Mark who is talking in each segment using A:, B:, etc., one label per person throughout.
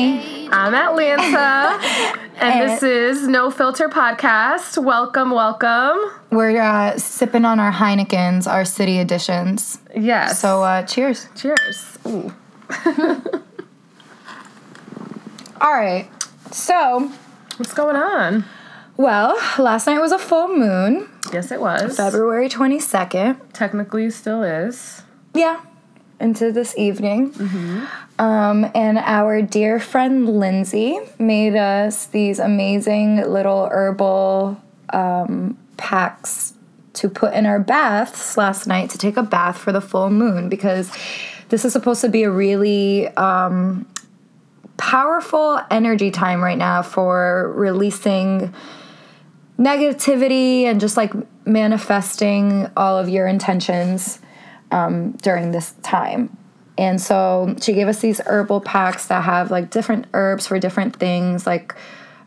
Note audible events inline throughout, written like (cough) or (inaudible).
A: everyone.
B: I'm
A: Atlanta. (laughs) and this is Know Filter Podcast. Welcome, welcome.
B: We're uh, sipping on our Heinekens, our city editions.
A: Yes.
B: So, uh, cheers.
A: cheers. Ooh. (laughs)
B: All right. So,
A: What's going on?
B: well, last night was a full moon,
A: Yes, it was.
B: February 22nd.
A: Technically, still is.
B: Yeah. Into this evening. Um, and our dear friend Lindsay made us these amazing little herbal um, packs to put in our baths last night to take a bath for the full moon because this is supposed to be a really um, powerful energy time right now for releasing negativity and just like manifesting all of your intentions um, during this time. And so she gave us these herbal packs that have like different herbs for different things, like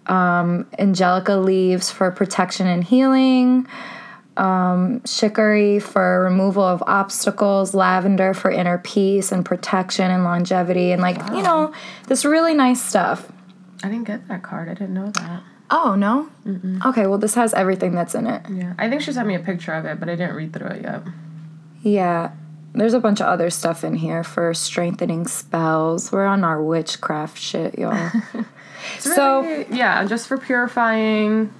B: um, angelica leaves for protection and healing, um, chicory for removal of obstacles, lavender for inner peace and protection and longevity, and like, you know, this really nice stuff.
A: I didn't get that card. I didn't know that.
B: Oh, no? Okay, well, this has everything that's in it.
A: Yeah. I think she sent me a picture of it, but I didn't read through it yet.
B: Yeah. There's a bunch of other stuff in here for strengthening spells. We're on our witchcraft shit, y'all. (laughs) so,
A: Really, yeah, just for purifying,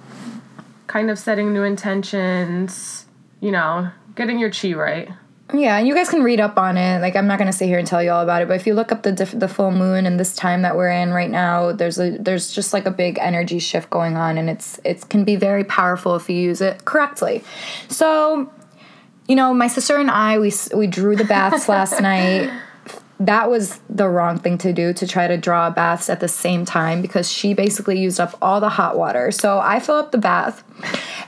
A: kind of setting new intentions, you know, getting your chi right.
B: yeah, and you guys can read up on it. Like, I'm not gonna sit here and tell you all about it, but if you look up the diff- the full moon and this time that we're in right now, there's a there's just like a big energy shift going on, and it's it can be very powerful if you use it correctly. So, you know, my sister and I we we drew the baths last (laughs) night. That was the wrong thing to do to try to draw baths at the same time because she basically used up all the hot water. So I fill up the bath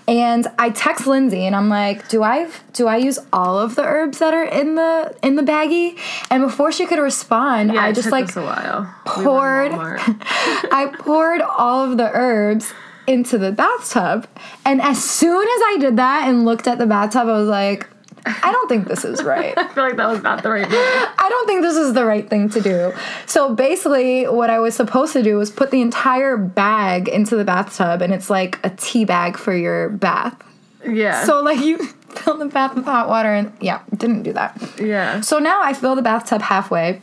B: and I text Lindsay and I'm like, "Do I do I use all of the herbs that are in the in the baggie?" And before she could respond,
A: Yeah,
B: I just like
A: a while.
B: poured-
A: We went to Walmart. (laughs)
B: I poured all of the herbs into the bathtub. And as soon as I did that and looked at the bathtub, I was like, I don't think this is right. (laughs)
A: I feel like that was not the right move. (laughs)
B: I don't think this is the right thing to do. So basically, what I was supposed to do was put the entire bag into the bathtub, and it's like a tea bag for your bath.
A: Yeah.
B: So, like, you (laughs) fill the bath with hot water, and yeah, didn't do that.
A: yeah.
B: So now I fill the bathtub halfway,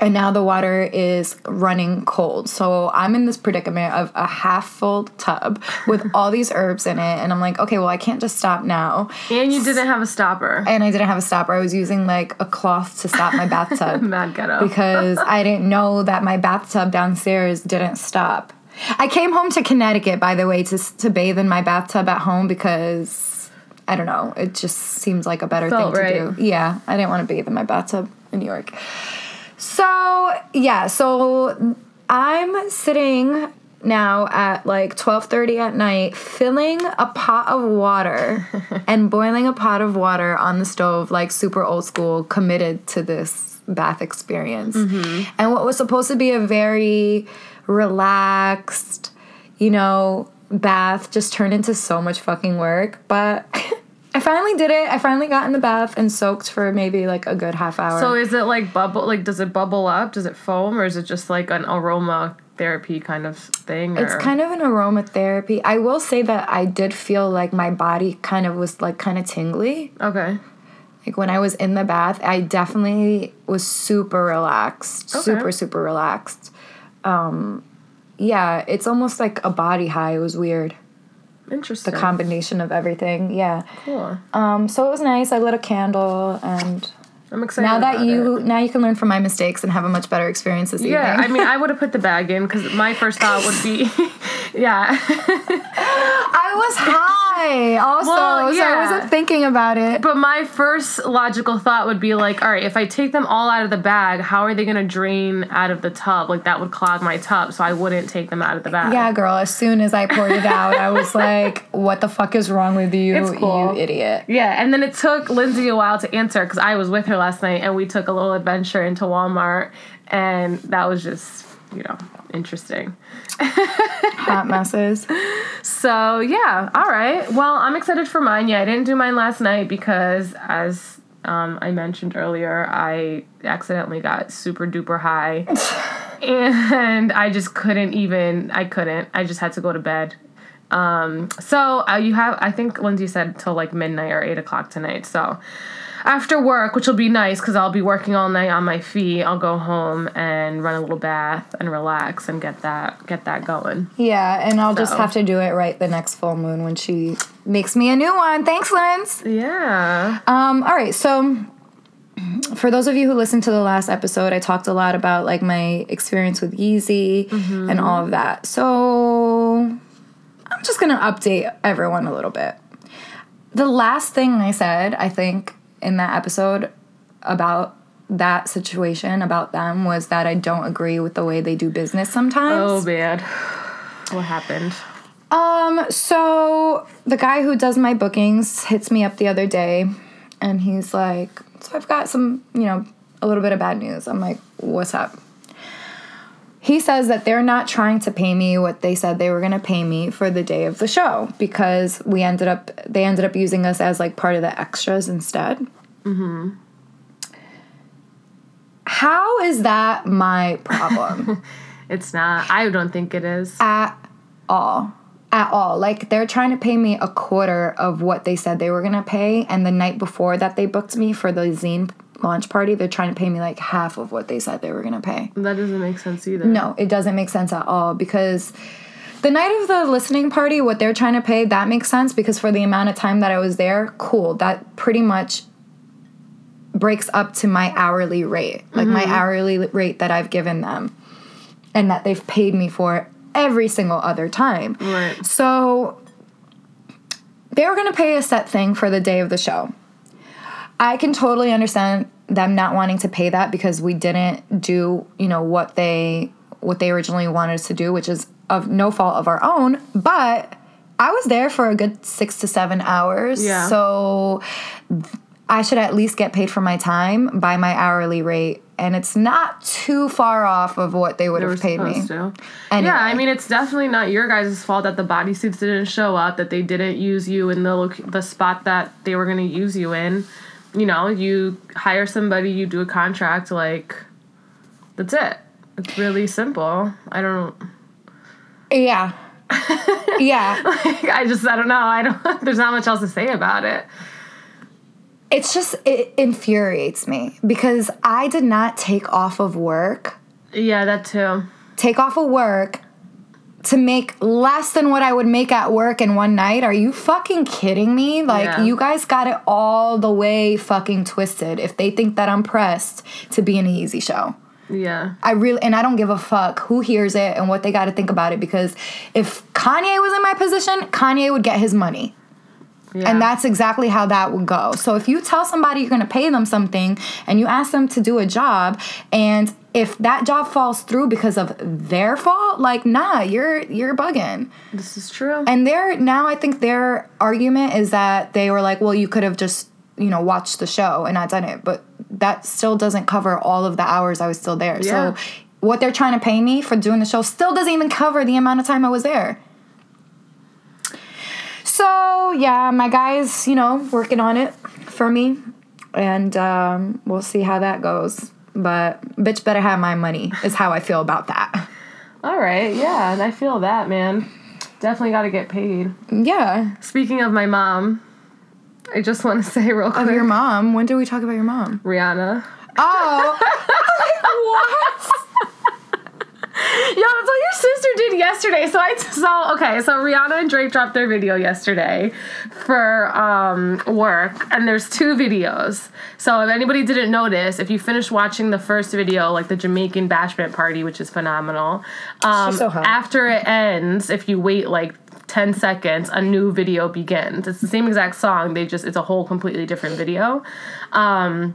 B: and now the water is running cold. So I'm in this predicament of a half full tub with (laughs) all these herbs in it, and I'm like, okay, well, I can't just stop now.
A: And you didn't have a stopper.
B: And I didn't have a stopper. I was using like a cloth to stop my bathtub (laughs)
A: Mad ghetto.
B: because I didn't know that my bathtub downstairs didn't stop. I came home to Connecticut, by the way, to to bathe in my bathtub at home because I don't know. It just seems like a better
A: Felt
B: thing to
A: right.
B: do. Yeah, I didn't want to bathe in my bathtub in New York. So yeah, so I'm sitting now at like 12:30 at night filling a pot of water (laughs) and boiling a pot of water on the stove like super old school committed to this bath experience. Mm-hmm. And what was supposed to be a very relaxed, you know, bath just turned into so much fucking work, but (laughs) I finally did it. I finally got in the bath and soaked for maybe like a good half hour.
A: So is it like bubble? Like, does it bubble up? Does it foam, or is it just like an aroma therapy kind of thing? Or?
B: It's kind of an aromatherapy. I will say that I did feel like my body kind of was like kind of tingly.
A: okay.
B: Like when I was in the bath, I definitely was super relaxed,
A: Okay.
B: super super relaxed. Um, yeah, it's almost like a body high. It was weird.
A: Interesting.
B: The combination of everything. Yeah.
A: cool.
B: Um, so it was nice. I lit a candle, and
A: I'm excited.
B: now that you
A: it.
B: now you can learn from my mistakes and have a much better experience this
A: Yeah,
B: evening.
A: I mean, I (laughs) would have put the bag in because my first thought would be, (laughs) yeah,
B: I was (laughs) high also,
A: Well,
B: so I
A: yeah.
B: wasn't thinking about it.
A: But my first logical thought would be like, all right, if I take them all out of the bag, how are they gonna drain out of the tub? Like that would clog my tub, so I wouldn't take them out of the bag.
B: Yeah, girl. As soon as I poured it out, I was like, "What the fuck is wrong with you,
A: It's cool.
B: you idiot?"
A: Yeah, and then it took Lindsay a while to answer because I was with her last night and we took a little adventure into Walmart, and that was just, you know, interesting.
B: Hot (laughs) messes.
A: So, yeah, all right. Well, I'm excited for mine. Yeah, I didn't do mine last night because, as um, I mentioned earlier, I accidentally got super duper high. (laughs) and I just couldn't even, I couldn't. I just had to go to bed. Um, so uh, you have, I think Lindsay said till like midnight or eight o'clock tonight. So after work, which will be nice because I'll be working all night on my feet, I'll go home and run a little bath and relax and get that get that going.
B: Yeah, and I'll just have to do it right the next full moon when she makes me a new one. Thanks, Linz.
A: Yeah.
B: Um, all right, so for those of you who listened to the last episode, I talked a lot about like my experience with Yeezy and all of that. So I'm just gonna update everyone a little bit. The last thing I said, I think, in that episode about that situation about them was that I don't agree with the way they do business sometimes.
A: Oh bad. What happened?
B: Um, so the guy who does my bookings hits me up the other day and he's like, So I've got some, you know, a little bit of bad news. I'm like, What's up? He says that they're not trying to pay me what they said they were going to pay me for the day of the show because we ended up they ended up using us as like part of the extras instead. Mm-hmm. How is that my problem? (laughs)
A: It's not. I don't think it is.
B: at all at all like they're trying to pay me a quarter of what they said they were going to pay and the night before that they booked me for the zine launch party they're trying to pay me like half of what they said they were going to pay
A: That doesn't make sense either.
B: no it doesn't make sense at all because the night of the listening party what they're trying to pay that makes sense because for the amount of time that i was there cool that pretty much breaks up to my hourly rate like my mm-hmm. hourly rate that i've given them and that they've paid me for every single other time
A: Right.
B: so they were going to pay a set thing for the day of the show. I can totally understand them not wanting to pay that because we didn't do, you know, what they what they originally wanted us to do, which is of no fault of our own, but I was there for a good 6 to 7 hours.
A: Yeah.
B: So I should at least get paid for my time by my hourly rate and it's not too far off of what they would
A: They
B: have paid me.
A: to.
B: Anyway.
A: Yeah, I mean, it's definitely not your guys' fault that the bodysuits didn't show up, that they didn't use you in the loc- the spot that they were going to use you in. You know, you hire somebody, you do a contract, like, that's it. It's really simple. I don't.
B: Yeah. (laughs) yeah.
A: I just, I don't know. I don't. (laughs) There's not much else to say about it.
B: It's just it infuriates me because I did not take off of work,
A: Yeah, that too.
B: take off of work to make less than what I would make at work in one night. Are you fucking kidding me? Like
A: Yeah.
B: you guys got it all the way fucking twisted if they think that I'm pressed to be in a Yeezy show.
A: Yeah.
B: I really and I don't give a fuck who hears it and what they got to think about it because if Kanye was in my position, Kanye would get his money.
A: yeah.
B: And that's exactly how that would go. So if you tell somebody you're going to pay them something and you ask them to do a job and if that job falls through because of their fault, like nah, you're you're bugging.
A: This is true.
B: And their now I think their argument is that they were like, well, you could have just, you know, watched the show and not done it, but that still doesn't cover all of the hours I was still there.
A: Yeah.
B: So what they're trying to pay me for doing the show still doesn't even cover the amount of time I was there. So yeah, my guys, you know, working on it for me, and um, we'll see how that goes. But bitch, better have my money. Is how I feel about that.
A: All right. Yeah, and I feel that, man. Definitely got to get paid.
B: Yeah,
A: Speaking of my mom, I just want to (laughs) say real quick.
B: of your mom. When did we talk about your mom?
A: Rihanna.
B: Oh, (laughs) what?
A: Yo, that's what your sister did yesterday. So I saw okay, so Rihanna and Drake dropped their video yesterday for um work, and there's two videos. So if anybody didn't notice, if you finish watching the first video, like the Jamaican bashment party, which is phenomenal, um,
B: so
A: after it ends, if you wait like 10 seconds, a new video begins. It's the same exact song, they just it's a whole completely different video. Um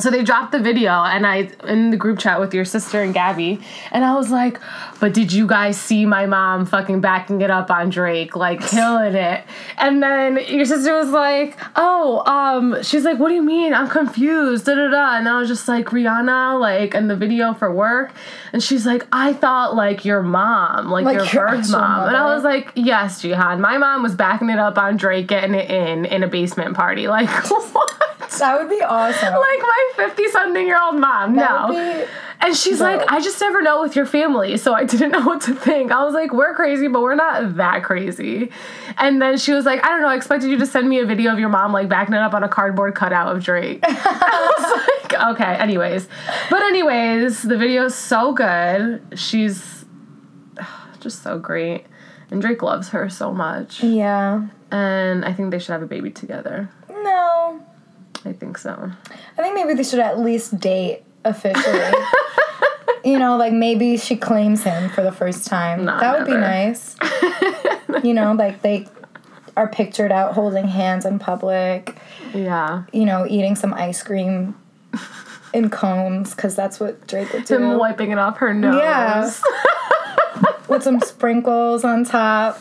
A: so they dropped the video and I in the group chat with your sister and Gabby and I was like, "But did you guys see my mom fucking backing it up on Drake, like (laughs) killing it?" And then your sister was like, "Oh, um she's like, "What do you mean? I'm confused." Da da da. And I was just like, "Rihanna like in the video for work." And she's like, "I thought like your mom, like,
B: Like
A: your
B: your
A: birth mom." And I was like, "Yes, Jihan. My mom was backing it up on Drake getting it in in a basement party." (laughs) Like, what?
B: That would be awesome.
A: like my 50 something year old mom.
B: That
A: no. And she's like. I just never know with your family, so I didn't (laughs) know what to think. I was like, we're crazy, but we're not that crazy. And then she was like, I don't know, I expected you to send me a video of your mom like backing it up on a cardboard cutout of Drake. (laughs) I was like, okay, anyways. But anyways, the video is so good. She's (sighs) just so great. And Drake loves her so much.
B: Yeah.
A: And I think they should have a baby together.
B: No.
A: I think so.
B: I think maybe they should at least date officially. (laughs) you know, like maybe she claims him for the first time.
A: Nah,
B: that would be nice. (laughs) you know, like they are pictured out holding hands in public,
A: Yeah.
B: you know, eating some ice cream in cones because that's what Drake would do.
A: Him wiping it off her nose.
B: Yeah. (laughs) with some sprinkles on top.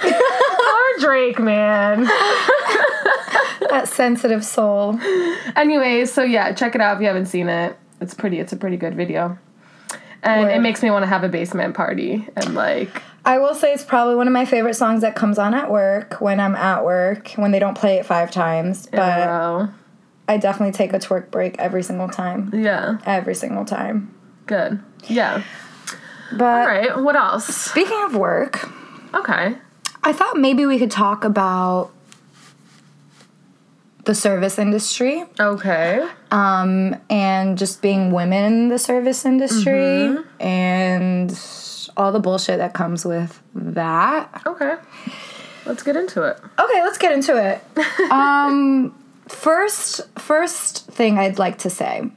A: Poor Drake, man.
B: That (laughs) sensitive soul.
A: Anyways, so yeah, check it out if you haven't seen it. It's pretty. It's a pretty good video, and it makes me want to have a basement party and like.
B: I will say it's probably one of my favorite songs that comes on at work when I'm at work when they don't play it five times. Oh, but
A: oh,
B: I definitely take a twerk break every single time.
A: yeah,
B: Every single time.
A: good. Yeah.
B: But
A: All right. What else?
B: speaking of work,
A: Okay.
B: I thought maybe we could talk about the service industry
A: Okay.
B: um, and just being women in the service industry and all the bullshit that comes with that.
A: Okay. Let's get into it.
B: Okay, let's get into it. (laughs) um, first, first thing I'd like to say: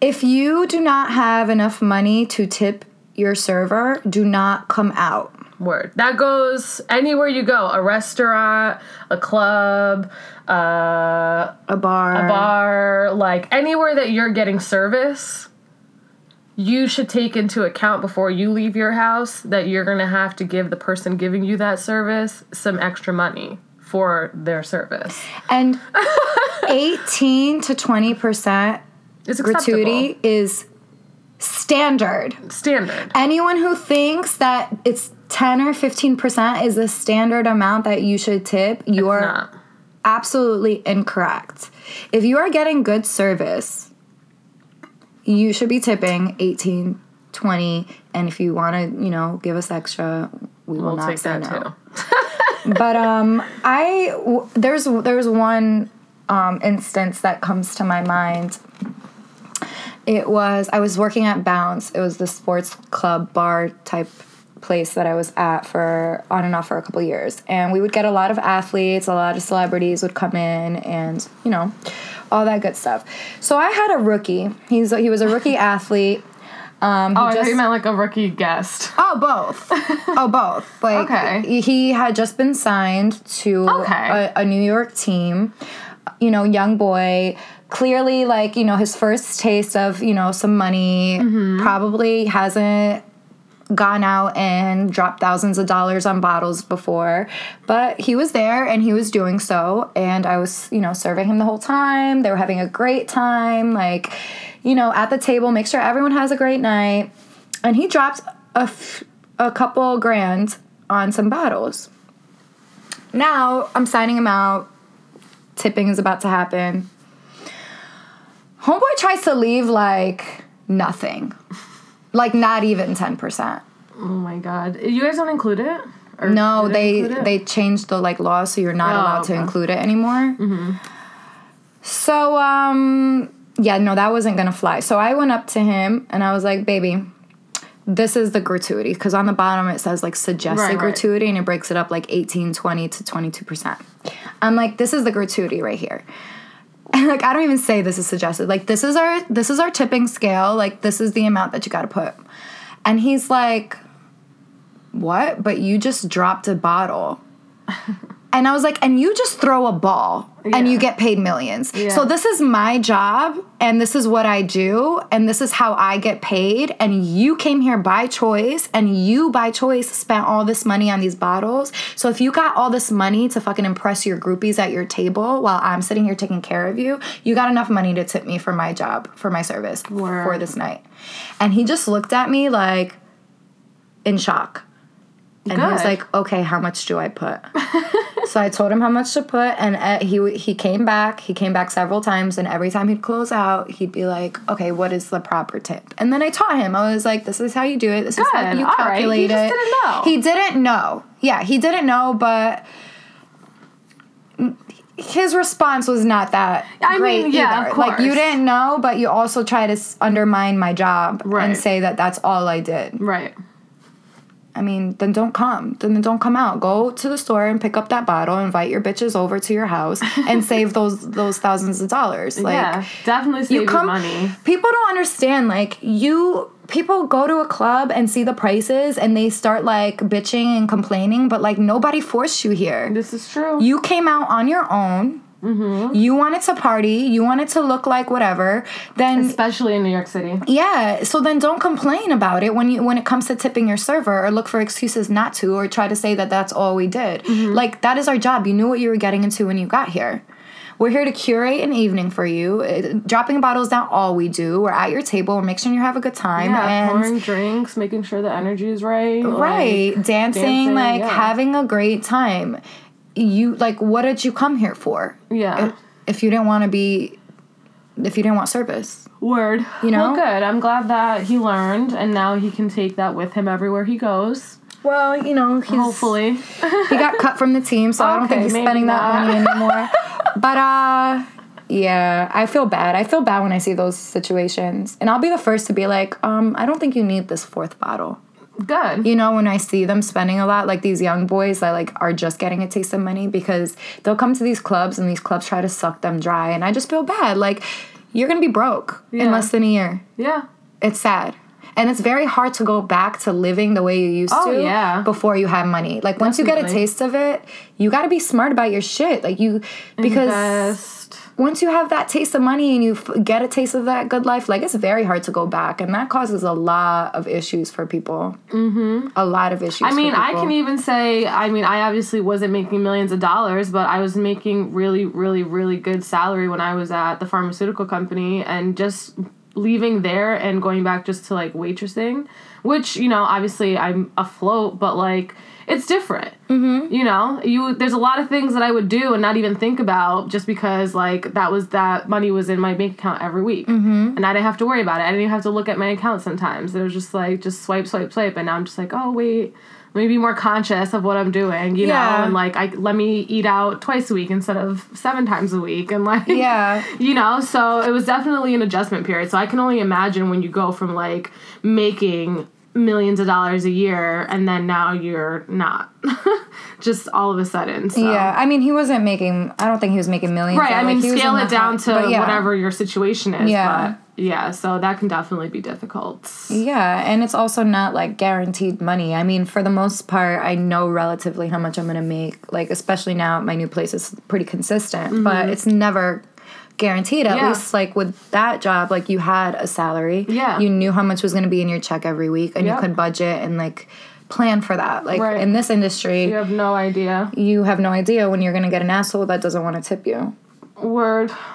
B: if you do not have enough money to tip your server, do not come out.
A: Word. That goes anywhere you go. A restaurant, a club, uh,
B: A bar.
A: a bar, like anywhere that you're getting service, you should take into account before you leave your house that you're gonna have to give the person giving you that service some extra money for their service.
B: And (laughs) 18 to 20%
A: It's
B: gratuity is standard.
A: Standard.
B: Anyone who thinks that it's 10 or 15% is the standard amount that you should tip, you are
A: Not.
B: Absolutely incorrect. If you are getting good service, you should be tipping 18, 20, and if you want to, you know, give us extra, we will
A: We'll
B: not
A: take
B: say
A: that
B: no.
A: too. (laughs)
B: But um I w- there's there's one um instance that comes to my mind. It was I was working at Bounce. It was the sports club bar type place that I was at for on and off for a couple years. And we would get a lot of athletes, a lot of celebrities would come in and, you know, all that good stuff. So I had a rookie. He's he was a rookie (laughs) athlete. Um, he
A: Oh, I thought
B: just-
A: you meant like a rookie guest.
B: Oh, both. oh, both. (laughs) Like,
A: Okay.
B: he- he had just been signed to
A: Okay.
B: a, a New York team. You know, young boy. Clearly, like you know, his first taste of you know some money.
A: Mm-hmm.
B: Probably hasn't gone out and dropped thousands of dollars on bottles before, but he was there and he was doing so. And I was, you know, serving him the whole time. They were having a great time, like, you know, at the table, make sure everyone has a great night. And he dropped a, f- a couple grand on some bottles. Now I'm signing him out. Tipping is about to happen. Homeboy tries to leave like nothing. Like not even 10%.
A: Oh my god. You guys don't include it? Or
B: No, they
A: it?
B: they changed the like law so you're not
A: Oh,
B: allowed to include it anymore. So um yeah, no, that wasn't gonna fly. So I went up to him and I was like, baby, this is the gratuity because on the bottom it says like suggested
A: Right, right.
B: gratuity and it breaks it up like 18 20 to 22% i'm like this is the gratuity right here and (laughs) like i don't even say this is suggested. Like this is our this is our tipping scale. Like this is the amount that you got to put. And he's like what? But you just dropped a bottle (laughs) and i was like and you just throw a ball and you get paid millions.
A: Yeah.
B: so this is my job and this is what i do and this is how i get paid. And you came here by choice and you by choice spent all this money on these bottles. So if you got all this money to fucking impress your groupies at your table while i'm sitting here taking care of you you got enough money to tip me for my job for my service for this night. And he just looked at me like in shock And he was like, "Okay, how much do I put?" (laughs) so I told him how much to put, and uh, he he came back. He came back several times, and every time he'd close out, he'd be like, "Okay, what is the proper tip?" And then I taught him. I was like, "This is how you do it. This is how
A: Good.
B: you
A: All right. He
B: calculate
A: just
B: it."
A: didn't know.
B: He didn't know. Yeah, he didn't know, but his response was not that
A: I
B: great
A: mean, yeah,
B: either. Like you didn't know, but you also try to undermine my job
A: Right.
B: and say that that's all I did.
A: Right.
B: I mean, then don't come. Then don't come out. Go to the store and pick up that bottle. Invite your bitches over to your house (laughs) and save those those thousands of dollars. Like
A: yeah. Definitely save
B: you come.
A: money.
B: People don't understand. Like you, people go to a club and see the prices and they start like bitching and complaining. But like nobody forced you here.
A: This is true.
B: You came out on your own.
A: Mm-hmm.
B: You wanted to party. You wanted to look like whatever. Then
A: Especially in New York City.
B: yeah, so then don't complain about it when you when it comes to tipping your server or look for excuses not to or try to say that that's all we did.
A: Mm-hmm.
B: Like that is our job. You knew what you were getting into when you got here. We're here to curate an evening for you. Uh, Dropping bottles down all we do. We're at your table. We're making sure you have a good time.
A: Yeah,
B: and
A: pouring drinks, making sure the energy is right. like-
B: right, dancing,
A: dancing,
B: like
A: yeah.
B: having a great time. You like what did you come here for?
A: yeah.
B: If, if you didn't want to be if you didn't want service.
A: Word.
B: You know?
A: Well, good. I'm glad that he learned, and now he can take that with him everywhere he goes.
B: Well, you know, he's
A: Hopefully.
B: he got cut from the team, so I don't think he's spending that money anymore. (laughs) but uh yeah, I feel bad. I feel bad when I see those situations. And I'll be the first to be like, um, I don't think you need this fourth bottle.
A: Good.
B: You know, when I see them spending a lot, like these young boys that like are just getting a taste of money because they'll come to these clubs and these clubs try to suck them dry. And I just feel bad. Like, you're gonna be broke in less than a year.
A: Yeah.
B: It's sad. And it's very hard to go back to living the way you used
A: Oh,
B: to
A: yeah.
B: before you have money. Like once you get a taste of it, you got to be smart about your shit. Like you because
A: Invest.
B: Once you have that taste of money and you f- get a taste of that good life, like it's very hard to go back and that causes a lot of issues for people. Mm-hmm. A lot of issues
A: I mean, I can even say, I mean, I obviously wasn't making millions of dollars, but I was making really, really, really good salary when I was at the pharmaceutical company and just leaving there and going back just to like waitressing, which, you know, obviously I'm afloat, but like, it's different. Mm-hmm. You know, you there's a lot of things that I would do and not even think about just because like that was that money was in my bank account every week, mm-hmm. and I didn't have to worry about it. I didn't even have to look at my account sometimes. It was just like just swipe, swipe, swipe, and now I'm just like, oh wait, let me be more conscious of what I'm doing, you
B: Yeah.
A: know, and like I let me eat out twice a week instead of seven times a week, and like
B: Yeah. (laughs)
A: you know, so it was definitely an adjustment period. So I can only imagine when you go from like making millions of dollars a year and then now you're not (laughs) just all of a sudden so
B: Yeah, I mean, he wasn't making. I don't think he was making millions.
A: right i mean
B: was
A: scale it down
B: high-
A: to
B: yeah.
A: whatever your situation is
B: Yeah.
A: but yeah so that can definitely be difficult
B: Yeah, and it's also not like guaranteed money. I mean, for the most part, I know relatively how much I'm gonna make. Like, especially now at my new place, is pretty consistent, but mm-hmm. it's never guaranteed. At.
A: Yeah.
B: least, like with that job, like you had a salary.
A: Yeah.
B: you knew how much was gonna be in your check every week, and
A: Yep.
B: you could budget and like plan for that. Like
A: Right.
B: in this industry,
A: you have no idea
B: you have no idea when you're gonna get an asshole that doesn't want to tip you.
A: word (laughs)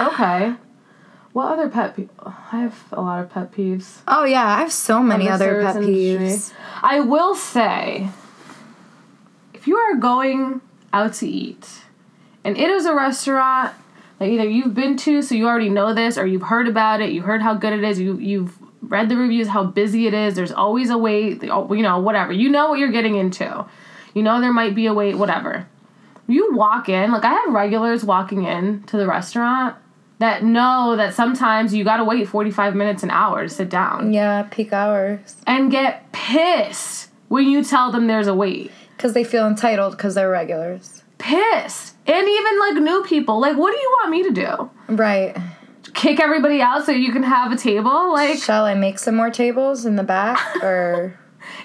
A: okay what other pet peeve i have a lot of pet peeves
B: Oh yeah, I have so many other pet
A: industry.
B: peeves.
A: I will say, if you are going out to eat, and it is a restaurant that either you've been to, so you already know this, or you've heard about it, you heard how good it is, you you've read the reviews, how busy it is. There's always a wait, oh, you know, whatever. You know what you're getting into. You know there might be a wait, whatever. You walk in, like I have regulars walking in to the restaurant that know that sometimes you gotta wait 45 minutes an hour to sit down
B: Yeah, peak hours.
A: and get pissed when you tell them there's a wait.
B: Because they feel entitled because they're regulars.
A: Pissed. And even like new people. Like, what do you want me to do?
B: Right.
A: Kick everybody out so you can have a table? Like,
B: Shall I make some more tables in the back (laughs) or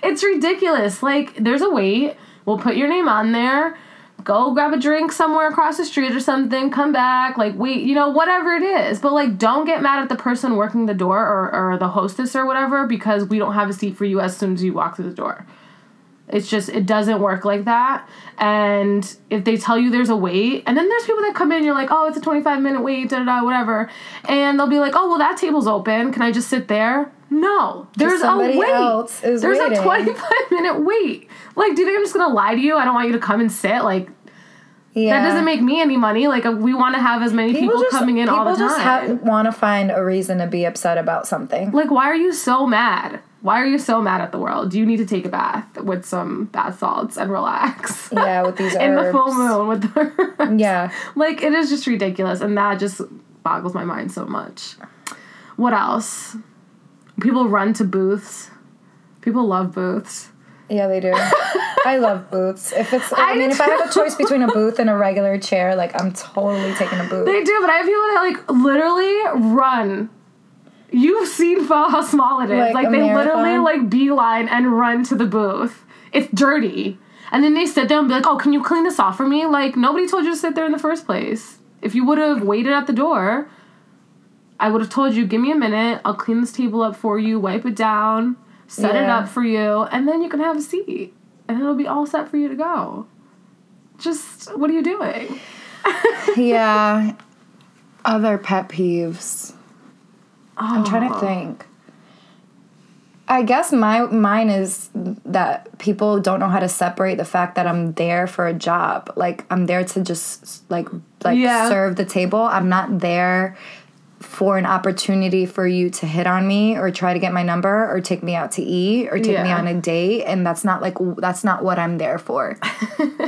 A: it's ridiculous. Like, there's a wait. We'll put your name on there. Go grab a drink somewhere across the street or something. Come back. Like, wait, you know, whatever it is. But, like, don't get mad at the person working the door or, or the hostess or whatever because we don't have a seat for you as soon as you walk through the door. It's just it doesn't work like that. And if they tell you there's a wait, and then there's people that come in, you're like, oh, it's a 25 minute wait, da da da, whatever. And they'll be like, oh, well, that table's open. Can I just sit there? No, there's a wait. there's
B: waiting.
A: a 25 minute wait. Like, do you think I'm just gonna lie to you? I don't want you to come and sit. Like,
B: Yeah.
A: that doesn't make me any money. Like, uh, we want to have as many people, coming in all the time.
B: people just want to find a reason to be upset about something.
A: like, why are you so mad? Why are you so mad at the world? Do you need to take a bath with some bath salts and relax?
B: Yeah, with these (laughs)
A: In the full moon with the herbs.
B: Yeah. (laughs)
A: Like it is just ridiculous, and that just boggles my mind so much. What else? People run to booths. People love booths.
B: Yeah, they do. (laughs) I love booths. If it's, I,
A: I
B: mean, if I have a choice between a booth and a regular chair, like I'm totally taking a booth.
A: They do, but I have people that like literally run. You've seen Fo how small it is.
B: Like
A: Like, they literally like beeline and run to the booth. It's dirty. And then they sit there and be like, oh, can you clean this off for me? Like, nobody told you to sit there in the first place. If you would have waited at the door, I would have told you, give me a minute, I'll clean this table up for you, wipe it down, set it up for you, and then you can have a seat. And it'll be all set for you to go. Just, what are you doing? (laughs)
B: yeah. Other pet peeves. I'm trying to oh. think. I guess my mine is that people don't know how to separate the fact that I'm there for a job. Like I'm there to just like like
A: Yeah.
B: serve the table. I'm not there for an opportunity for you to hit on me or try to get my number or take me out to eat or take me on a date and that's not like that's not what I'm there for.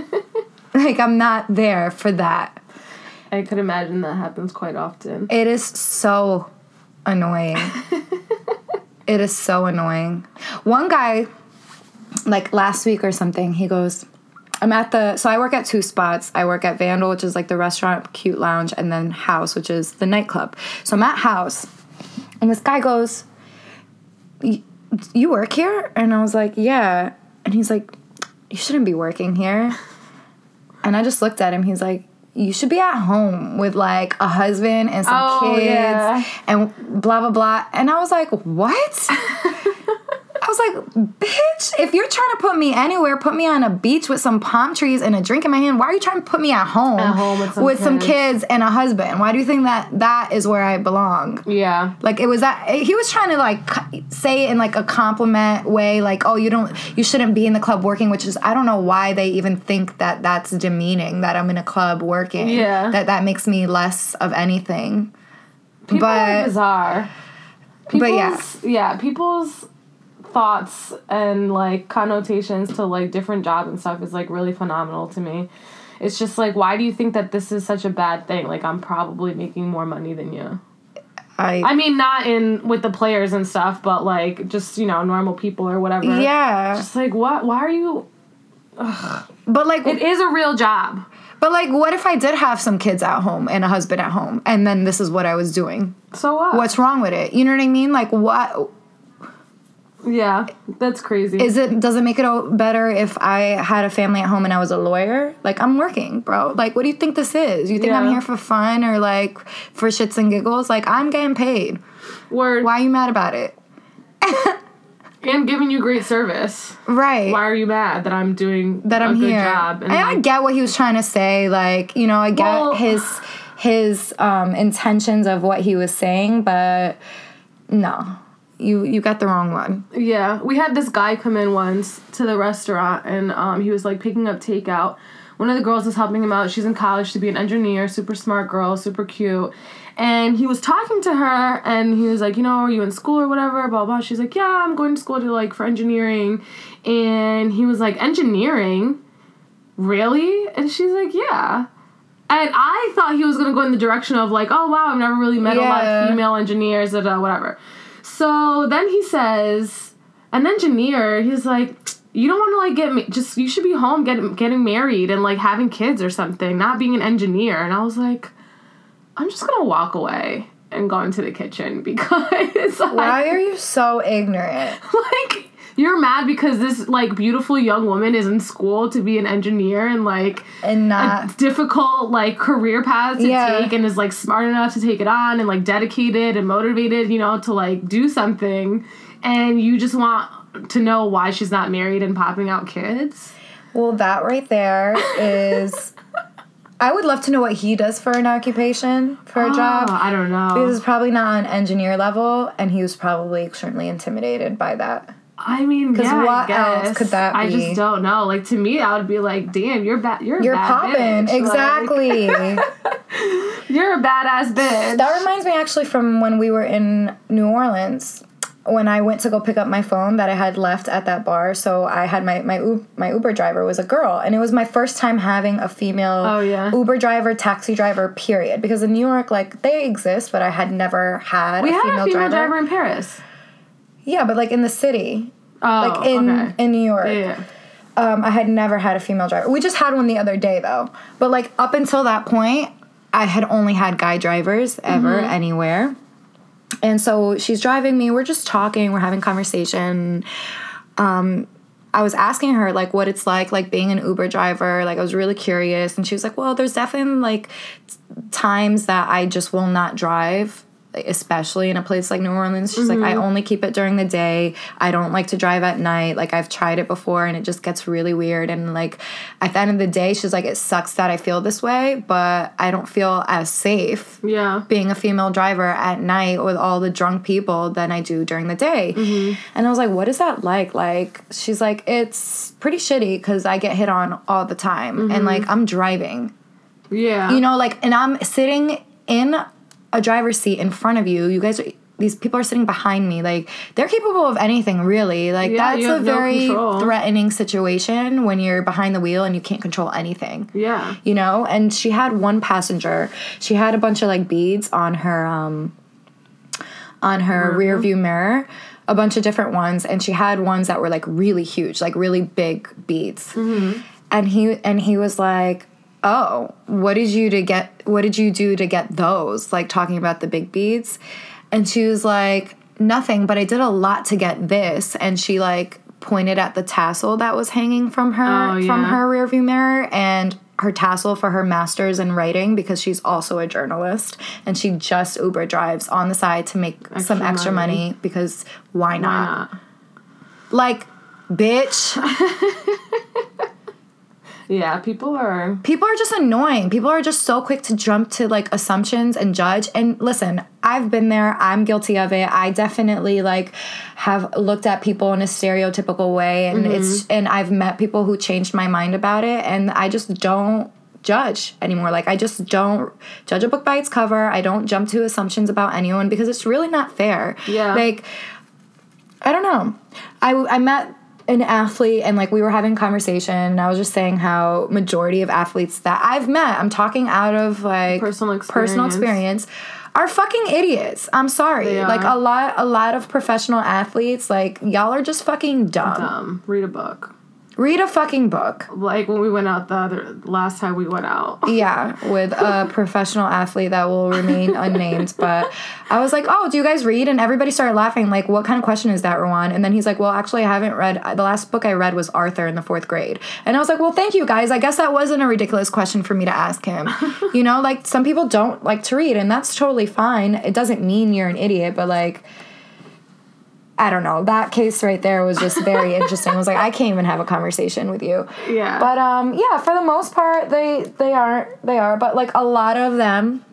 B: (laughs) like I'm not there for that.
A: I could imagine that happens quite often.
B: It is so annoying. (laughs) it is so annoying. One guy, like last week or something, he goes, I'm at the, so I work at two spots. I work at Vandal, which is like the restaurant, cute lounge, and then House, which is the nightclub. So I'm at House, and this guy goes, "Y- You work here? And I was like, Yeah. And he's like, You shouldn't be working here. And I just looked at him. He's like, You should be at home with like a husband and some
A: Oh,
B: kids
A: yeah.
B: and blah, blah, blah. And I was like, What? (laughs) I was like, bitch, if you're trying to put me anywhere, put me on a beach with some palm trees and a drink in my hand. Why are you trying to put me at home,
A: At home with some kids.
B: kids and a husband? Why do you think that that is where I belong?
A: Yeah.
B: Like it was that he was trying to like say it in like a compliment way, like oh you don't you shouldn't be in the club working, which is I don't know why they even think that that's demeaning that I'm in a club working.
A: Yeah.
B: that that makes me less of anything.
A: People are
B: But-
A: bizarre.
B: But yeah.
A: Yeah, people's thoughts and like connotations to like different jobs and stuff is like really phenomenal to me. It's just like, why do you think that this is such a bad thing? Like, I'm probably making more money than you.
B: I,
A: I mean, not in with the players and stuff, but like just you know normal people or whatever.
B: yeah,
A: Just like what? Why are you?
B: but like
A: It is a real job.
B: but like what if I did have some kids at home and a husband at home and then this is what I was doing?
A: So what?
B: What's wrong with it? You know what I mean? Like what
A: Yeah, that's crazy.
B: is it does it make it better if I had a family at home and I was a lawyer? Like I'm working, bro. Like what do you think this is? You think I'm here for fun or like for shits and giggles? Like I'm getting paid.
A: Word.
B: Why are you mad about it? (laughs)
A: And giving you great service.
B: Right.
A: Why are you mad that I'm doing
B: that I'm
A: a good
B: here.
A: job?
B: And I
A: like,
B: get what he was trying to say. Like, you know, I get
A: Well-
B: his his um, intentions of what he was saying, but no, you you got the wrong one.
A: Yeah, we had this guy come in once to the restaurant, and um, he was like picking up takeout. One of the girls was helping him out. She's in college to be an engineer, super smart girl, super cute. And he was talking to her, and he was like, you know, are you in school or whatever? Blah blah. She's like, yeah, I'm going to school to like for engineering. And he was like, engineering, really? And she's like, yeah. And I thought he was gonna go in the direction of like, oh wow, I've never really met a lot of female engineers, da, da, whatever. So then he says, an engineer, he's like, you don't want to like get ma- just you should be home getting getting married and like having kids or something, not being an engineer. And I was like, I'm just gonna walk away and go into the kitchen (laughs) because
B: Why
A: like,
B: are you so ignorant? (laughs)
A: like you're mad because this like beautiful young woman is in school to be an engineer and like
B: And not
A: difficult like career path to
B: Yeah.
A: take and is like smart enough to take it on and like dedicated and motivated, you know, to like do something and you just want to know why she's not married and popping out kids.
B: well, that right there is (laughs) I would love to know what he does for an occupation, for a
A: Oh,
B: job.
A: I don't know.
B: Because it's probably not on engineer level, and he was probably extremely intimidated by that.
A: I mean,
B: 'Cause
A: yeah, I
B: what else could that
A: I just don't know. Like to me, I would be like, "Damn, you're bad. You're
B: You're popping,
A: bitch. Like,
B: exactly. (laughs)
A: you're a badass bitch."
B: that reminds me actually from when we were in New Orleans. When I went to go pick up my phone that I had left at that bar, so I had my my U- my Uber driver was a girl, and it was my first time having a female
A: Oh, yeah.
B: Uber driver, taxi driver, period. Because in New York, like they exist, but I had never had
A: we
B: a
A: had
B: female,
A: a female
B: driver.
A: driver in Paris.
B: Yeah, but like in the city,
A: Oh,
B: like in
A: okay.
B: in New York.
A: yeah.
B: Um, I had never had a female driver. We just had one the other day though. But like up until that point, I had only had guy drivers ever
A: Mm-hmm.
B: anywhere. And so she's driving me, we're just talking, we're having conversation. Um, I was asking her like what it's like like being an Uber driver. Like I was really curious and she was like, "Well, there's definitely like times that I just will not drive." Especially in a place like New Orleans, she's like, I
A: Mm-hmm.
B: only keep it during the day. I don't like to drive at night. Like I've tried it before, and it just gets really weird. And like at the end of the day, she's like, it sucks that I feel this way, but I don't feel as safe
A: yeah.
B: being a female driver at night with all the drunk people than I do during the day. And I was like, what is that like? Like, she's like, it's pretty shitty because I get hit on all the time. And like, I'm driving,
A: Yeah.
B: you know, like, and I'm sitting in a driver's seat in front of you. You guys are. These people are sitting behind me. Like they're capable of anything, really. Like
A: Yeah,
B: that's a
A: no
B: very
A: control.
B: threatening situation when you're behind the wheel and you can't control anything
A: Yeah.
B: you know and she had one passenger she had a bunch of like beads on her um on her rear view mirror a bunch of different ones and she had ones that were like really huge like really big beads and he and he was like oh what did you to get what did you do to get those like talking about the big beads and she was like nothing but i did a lot to get this and she like pointed at the tassel that was hanging from her
A: Oh,
B: from her rearview mirror and her tassel for her master's in writing because she's also a journalist and she just Uber drives on the side to make some extra money.
A: money.
B: because why
A: Why
B: not?
A: not?
B: Like, bitch, (laughs)
A: Yeah. People are.
B: people are just annoying. People are just so quick to jump to like assumptions and judge. And listen, I've been there. I'm guilty of it. I definitely like have looked at people in a stereotypical way and mm-hmm. it's and I've met people who changed my mind about it and I just don't judge anymore. Like I just don't judge a book by its cover. I don't jump to assumptions about anyone because it's really not fair.
A: Yeah.
B: Like I don't know. I I met an athlete and like we were having conversation and I was just saying how majority of athletes that I've met, I'm talking out of like
A: Personal experience.
B: personal
A: experience.
B: are fucking idiots. I'm sorry. Like a lot a lot of professional athletes like y'all are just fucking dumb.
A: Um. Read a book.
B: Read a fucking book.
A: Like when we went out the other last time we went out. (laughs)
B: Yeah, with a professional athlete that will remain unnamed. But I was like, oh, do you guys read? And everybody started laughing. Like, what kind of question is that, Rowan? And then he's like, well, actually, I haven't read. The last book I read was Arthur in the fourth grade. And I was like, well, thank you guys. I guess that wasn't a ridiculous question for me to ask him. (laughs) you know, like some people don't like to read, and that's totally fine. It doesn't mean you're an idiot, but like. I don't know. That case right there was just very (laughs) interesting. I was like, I can't even have a conversation with you.
A: Yeah.
B: But um, yeah, for the most part, they they aren't they are. But like a lot of them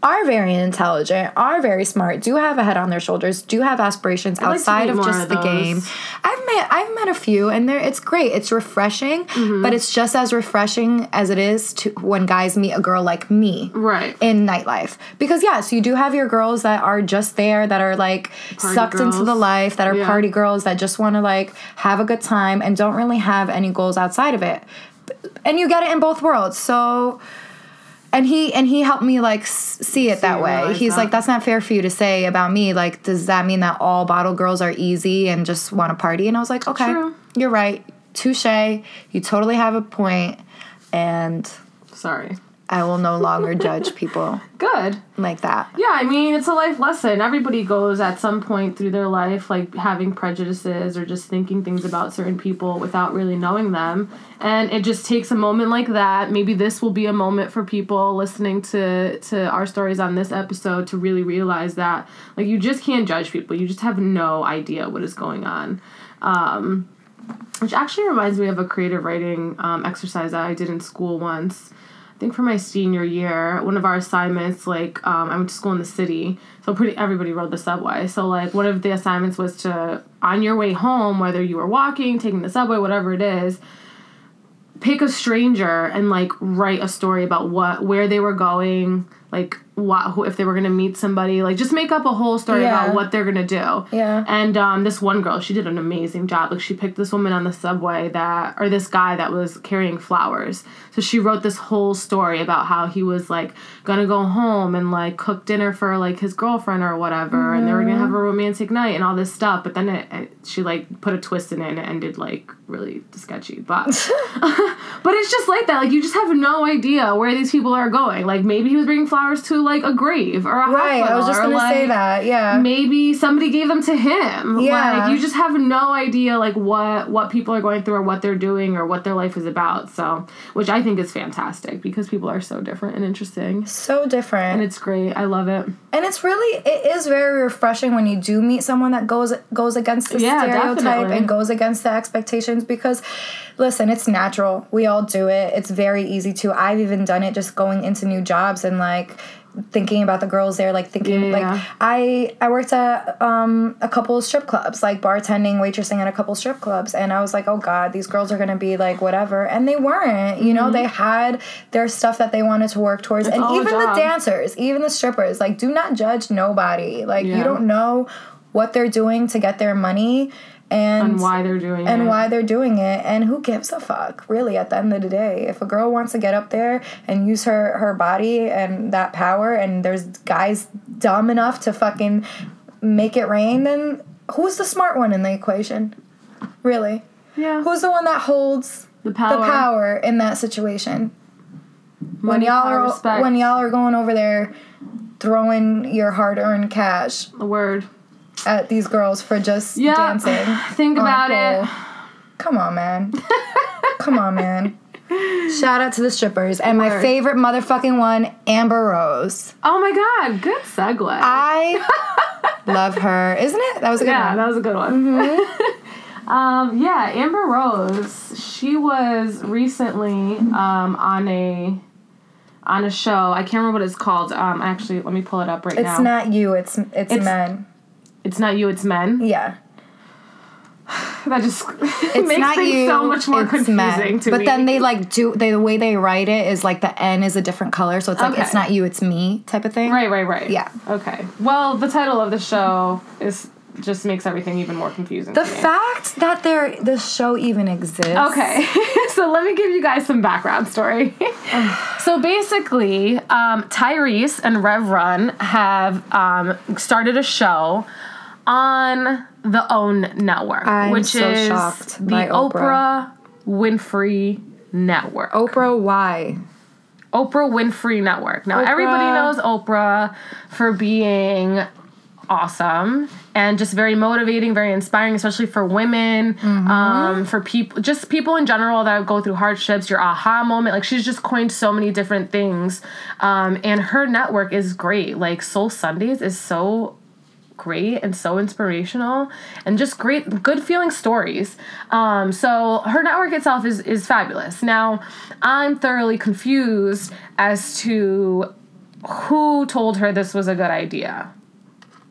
B: are very intelligent, are very smart, do have a head on their shoulders, do have aspirations
A: like to
B: outside
A: meet
B: of just
A: of
B: the game. I've met I've met a few, and they're it's great. It's refreshing,
A: Mm-hmm.
B: but it's just as refreshing as it is to when guys meet a girl like me
A: right.
B: in nightlife because yes you do have your girls that are just there that are like
A: Party
B: sucked into the life that are
A: Yeah.
B: party girls that just want to like have a good time and don't really have any goals outside of it and you get it in both worlds so and he and he helped me like s- see it that way he's
A: that.
B: like that's not fair for you to say about me like does that mean that all bottle girls are easy and just want to party and i was like okay
A: True.
B: you're right touche you totally have a point and
A: Sorry.
B: I will no longer judge people (laughs)
A: Good.
B: like that
A: Yeah, I mean, it's a life lesson. Everybody goes at some point through their life, like having prejudices or just thinking things about certain people without really knowing them. And it just takes a moment like that. Maybe this will be a moment for people listening to, to our stories on this episode to really realize that, like, you just can't judge people. You just have no idea what is going on. Um, which actually reminds me of a creative writing um, exercise that I did in school once. I think for my senior year, one of our assignments, like um, I went to school in the city, so pretty everybody rode the subway. So like one of the assignments was to on your way home, whether you were walking, taking the subway, whatever it is, pick a stranger and like write a story about what where they were going, like what who, if they were gonna meet somebody, like just make up a whole story
B: Yeah.
A: about what they're gonna do.
B: Yeah.
A: And um, this one girl, she did an amazing job. Like she picked this woman on the subway that, or this guy that was carrying flowers. So she wrote this whole story about how he was like gonna go home and like cook dinner for like his girlfriend or whatever, and they were gonna have a romantic night and all this stuff. But then it, it she like put a twist in it and it ended like really sketchy. But (laughs) (laughs) but it's just like that. Like you just have no idea where these people are going. Like maybe he was bringing flowers to like a grave or a
B: Right. I was just gonna say that. Yeah.
A: maybe somebody gave them to him
B: Yeah.
A: like you just have no idea like what what people are going through or what they're doing or what their life is about so which i think is fantastic because people are so different and interesting
B: so different.
A: and it's great i love it
B: And it's really it is very refreshing when you do meet someone that goes goes against the
A: Yeah,
B: stereotype
A: definitely.
B: and goes against the expectations because listen, it's natural. We all do it. It's very easy to. I've even done it just going into new jobs and like thinking about the girls there like thinking
A: Yeah.
B: like I I worked at um a couple strip clubs like bartending waitressing at a couple strip clubs and I was like oh god these girls are to be like whatever and they weren't you know they had their stuff that they wanted to work towards and
A: Mm-hmm. all a
B: even the dancers even the strippers like do not judge nobody like
A: Yeah.
B: you don't know what they're doing to get their money and
A: and why they're doing
B: and
A: it.
B: and why they're doing it. And who gives a fuck really at the end of the day? If a girl wants to get up there and use her her body and that power and there's guys dumb enough to fucking make it rain then who's the smart one in the equation? Really?
A: Yeah.
B: Who's the one that holds
A: the power,
B: the power. in that situation?
A: Money,
B: when
A: y'all
B: are
A: respect.
B: when y'all are going over there throwing your hard-earned cash
A: the word
B: at these girls for just
A: yeah
B: dancing (sighs)
A: think about it
B: Come on, man. (laughs) Come on, man. Shout out to the strippers. And my favorite motherfucking one, Amber Rose.
A: oh my god good segue
B: I (laughs) love her. Isn't it? That was a good
A: yeah
B: one.
A: that was a good one (laughs) um yeah amber rose she was recently um on a on a show i can't remember what it's called um actually let me pull it up right now
B: it's not you, it's it's,
A: It's-
B: men.
A: It's not you it's men
B: Yeah. (sighs)
A: that just (laughs)
B: It's
A: makes things
B: you.
A: so much more confusing
B: men.
A: to
B: but
A: me
B: then they like do they the way they write it is like the N is a different color, so it's like it's not you, it's me type of thing.
A: right right right
B: Yeah.
A: okay well the title of the show is just makes everything even more confusing
B: The fact that there this show even exists.
A: Okay, (laughs) so let me give you guys some background story. (sighs) so basically, um, Tyrese and Rev Run have um, started a show on the OWN network,
B: I'm
A: which
B: so
A: is the Oprah.
B: Oprah.
A: Winfrey Network.
B: Oprah, why?
A: Oprah Winfrey Network. Now, everybody knows Oprah for being awesome and just very motivating, very inspiring, especially for women,
B: Mm-hmm.
A: um, for people, just people in general that go through hardships, your aha moment. Like, she's just coined so many different things. Um, and her network is great. Like, Soul Sundays is so great and so inspirational and just great good feeling stories. Um, so her network itself is is fabulous. Now i'm thoroughly confused as to who told her this was a good idea.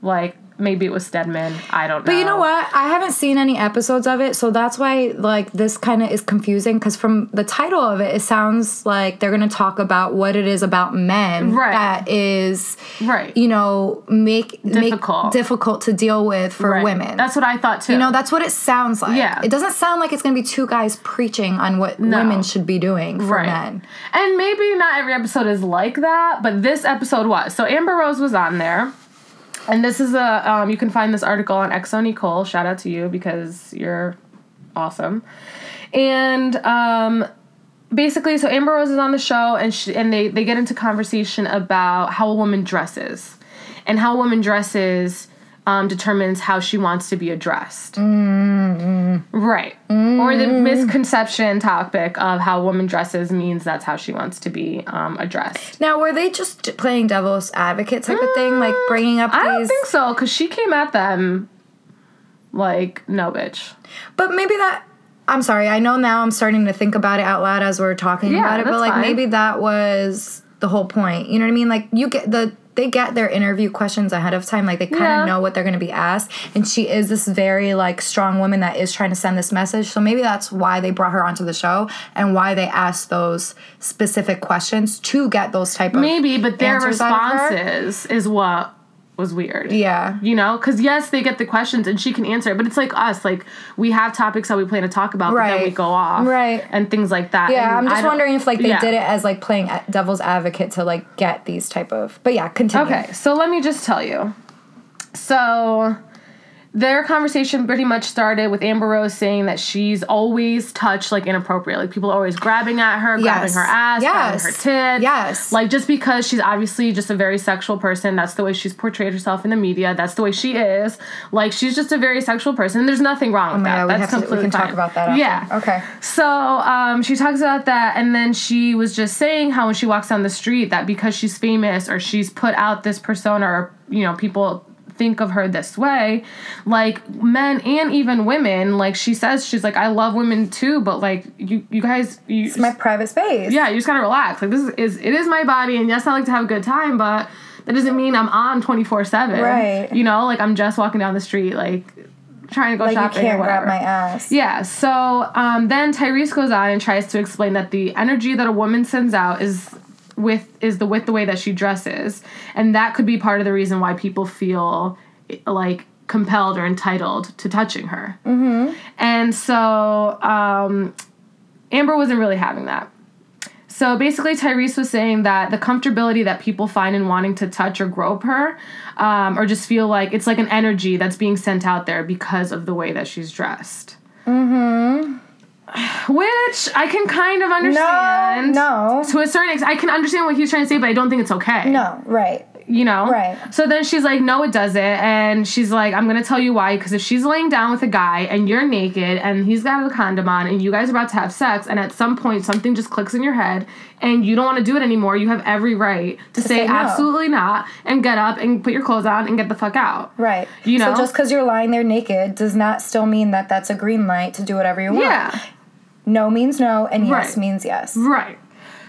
A: Like maybe it was stedman i don't know
B: But you know what? I haven't seen any episodes of it, so that's why like this kind of is confusing because from the title of it, it sounds like they're going to talk about what it is about men
A: Right.
B: that is,
A: right
B: you know, make
A: Difficult.
B: make difficult to deal with for
A: right.
B: women.
A: that's what i thought too
B: you know, that's what it sounds like.
A: Yeah.
B: It doesn't sound like it's going to be two guys preaching on what
A: No.
B: women should be doing for
A: Right.
B: men.
A: And maybe not every episode is like that, but this episode was. So Amber Rose was on there. And this is a um, you can find this article on xoNecole. Shout out to you because you're awesome. And um, basically, so Amber Rose is on the show, and she, and they they get into conversation about how a woman dresses, and how a woman dresses um, determines how she wants to be addressed. Mm, mm, mm. Right. Or the misconception topic of how a woman dresses means that's how she wants to be um, addressed.
B: Now, were they just playing devil's advocate type of thing, like bringing up
A: I don't think so, because she came at them like, no, bitch.
B: But maybe that I'm sorry. I know now I'm starting to think about it out loud as we're talking
A: Yeah,
B: about it, but like
A: fine.
B: maybe that was the whole point. You know what I mean? Like you get the they get their interview questions ahead of time. Like they kind of
A: Yeah.
B: know what they're going to be asked, and she is this very like strong woman that is trying to send this message. So maybe that's why they brought her onto the show and why they asked those specific questions to get those type of
A: Maybe, but their
B: answers out of her.
A: responses is what was weird.
B: Yeah.
A: You know, because yes, they get the questions and she can answer it, but it's like us. Like we have topics that we plan to talk about, but then we go off,
B: Right.
A: and things like that.
B: Yeah,
A: And
B: I'm just wondering if like they
A: yeah.
B: did it as like playing devil's advocate to like get these type of. But yeah, continue.
A: Okay, so let me just tell you. So their conversation pretty much started with Amber Rose saying that she's always touched like inappropriately. Like people are always grabbing at her, grabbing
B: Yes.
A: her ass, grabbing her tits.
B: Yes.
A: Like just because she's obviously just a very sexual person, that's the way she's portrayed herself in the media. That's the way she is. Like she's just a very sexual person. There's nothing wrong with
B: Oh my
A: that.
B: God, we
A: that's
B: have to- we
A: completely
B: can talk
A: fine.
B: about that after.
A: Yeah.
B: Okay.
A: So um, she talks about that, and then she was just saying how when she walks down the street, that because she's famous or she's put out this persona, or you know, people think of her this way, like men and even women, like she says, she's like, I love women too, but like you, you guys, you,
B: It's my private space.
A: yeah, you just gotta relax. Like this is, is it is my body, and yes, I like to have a good time, but that doesn't mean I'm on twenty four seven.
B: Right.
A: You know, like I'm just walking down the street, like trying to go
B: Like you
A: shopping or
B: can't
A: whatever.
B: grab my ass.
A: Yeah, so um, then Tyrese goes on and tries to explain that the energy that a woman sends out is with is the with the way that she dresses, and that could be part of the reason why people feel like compelled or entitled to touching her. Mm-hmm. And so um, Amber wasn't really having that. So basically, Tyrese was saying that the comfortability that people find in wanting to touch or grope her, um, or just feel like it's like an energy that's being sent out there because of the way that she's dressed. Mm-hmm. Which I can kind of understand.
B: No.
A: To a certain extent, I can understand what he's trying to say, but I don't think it's okay
B: No. Right.
A: you know?
B: Right.
A: So then she's like, no, it doesn't. And she's like, I'm going to tell you why. Because if she's laying down with a guy and you're naked and he's got a condom on and you guys are about to have sex, and at some point something just clicks in your head and you don't want to do it anymore, you have every right to, say,
B: say no.
A: absolutely not and get up and put your clothes on and get the fuck out.
B: Right.
A: You know?
B: So just because you're lying there naked does not still mean that that's a green light to do whatever you want.
A: Yeah.
B: No means no, and yes
A: Right.
B: means yes.
A: Right.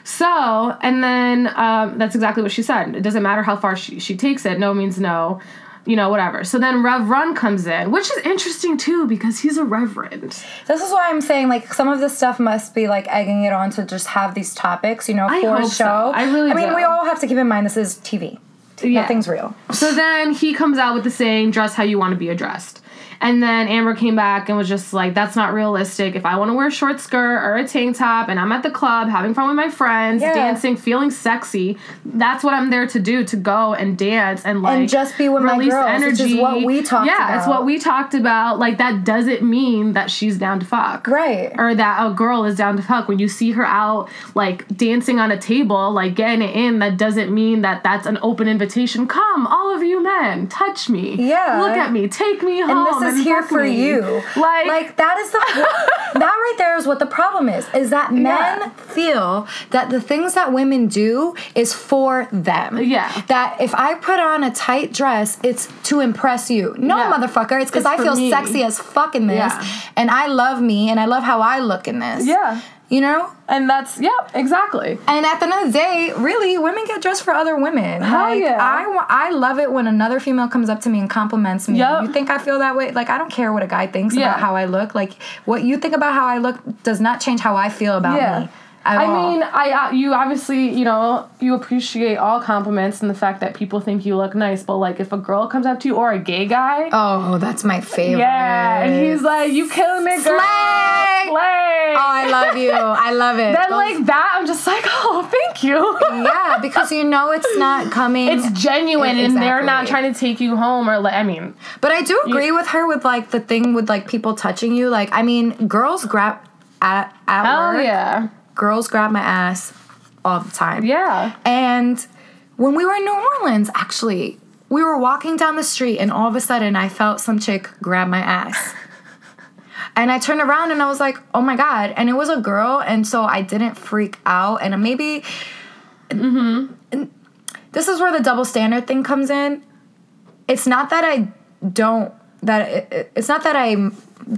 A: So, and then um, that's exactly what she said. It doesn't matter how far she, she takes it. No means no, you know, whatever. So then Rev Run comes in, which is interesting too because he's a reverend.
B: This is why I'm saying like some of this stuff must be like egging it on to just have these topics, you know,
A: I
B: for a
A: so.
B: show.
A: I really
B: I mean,
A: do.
B: we all have to keep in mind this is TV.
A: Yeah.
B: Nothing's real.
A: So then he comes out with the saying, dress how you want to be addressed. And then Amber came back and was just like, that's not realistic. If I want to wear a short skirt or a tank top and I'm at the club having fun with my friends,
B: Yeah.
A: dancing, feeling sexy, that's what I'm there to do, to go and dance and like
B: just be with my
A: release
B: girls, which is what we talked
A: Yeah, it's what we talked about. Like that doesn't mean that she's down to fuck.
B: Right.
A: Or that a girl is down to fuck. When you see her out like dancing on a table, like getting it in, that doesn't mean that that's an open invitation. Come, all of you men, touch me.
B: Yeah.
A: Look at me, take me home.
B: Is here for you.
A: Like,
B: like that is the (laughs) that right there is what the problem is. Is that men
A: Yeah.
B: feel that the things that women do is for them.
A: Yeah.
B: That if I put on a tight dress, it's to impress you. No,
A: Yeah.
B: motherfucker. It's because I feel
A: me.
B: sexy as fuck in this,
A: Yeah.
B: and I love me, and I love how I look in this.
A: Yeah.
B: You know.
A: And that's yeah, exactly.
B: And at the end of the day, really, women get dressed for other women.
A: Hell
B: like,
A: yeah.
B: I, I love it when another female comes up to me and compliments me.
A: Yup.
B: You think I feel that way? Like, I don't care what a guy thinks
A: Yeah.
B: about how I look. Like, what you think about how I look does not change how I feel about
A: Yeah.
B: me.
A: I
B: all.
A: mean, I uh, you obviously you know you appreciate all compliments and the fact that people think you look nice, but like if a girl comes up to you or a gay guy,
B: oh, that's my favorite.
A: yeah, and he's like, "You killing it, girl,
B: Slay!
A: slay."
B: Oh, I love you. I love it.
A: then
B: Those-
A: like that, I'm just like, (laughs) "Oh, thank you."
B: yeah, because you know it's not coming.
A: it's genuine, and they're not trying to take you home or like. I mean,
B: But I do agree with her with like the thing with like people touching you. Like, I mean, girls grab at at
A: hell
B: work.
A: yeah,
B: Girls grab my ass all the time.
A: yeah.
B: And when we were in New Orleans, actually, we were walking down the street and all of a sudden I felt some chick grab my ass. (laughs) and I turned around and I was like, oh my God. And it was a girl. And so I didn't freak out. And maybe. Mm-hmm. and This is where the double standard thing comes in. It's not that I don't. That it- it's not that I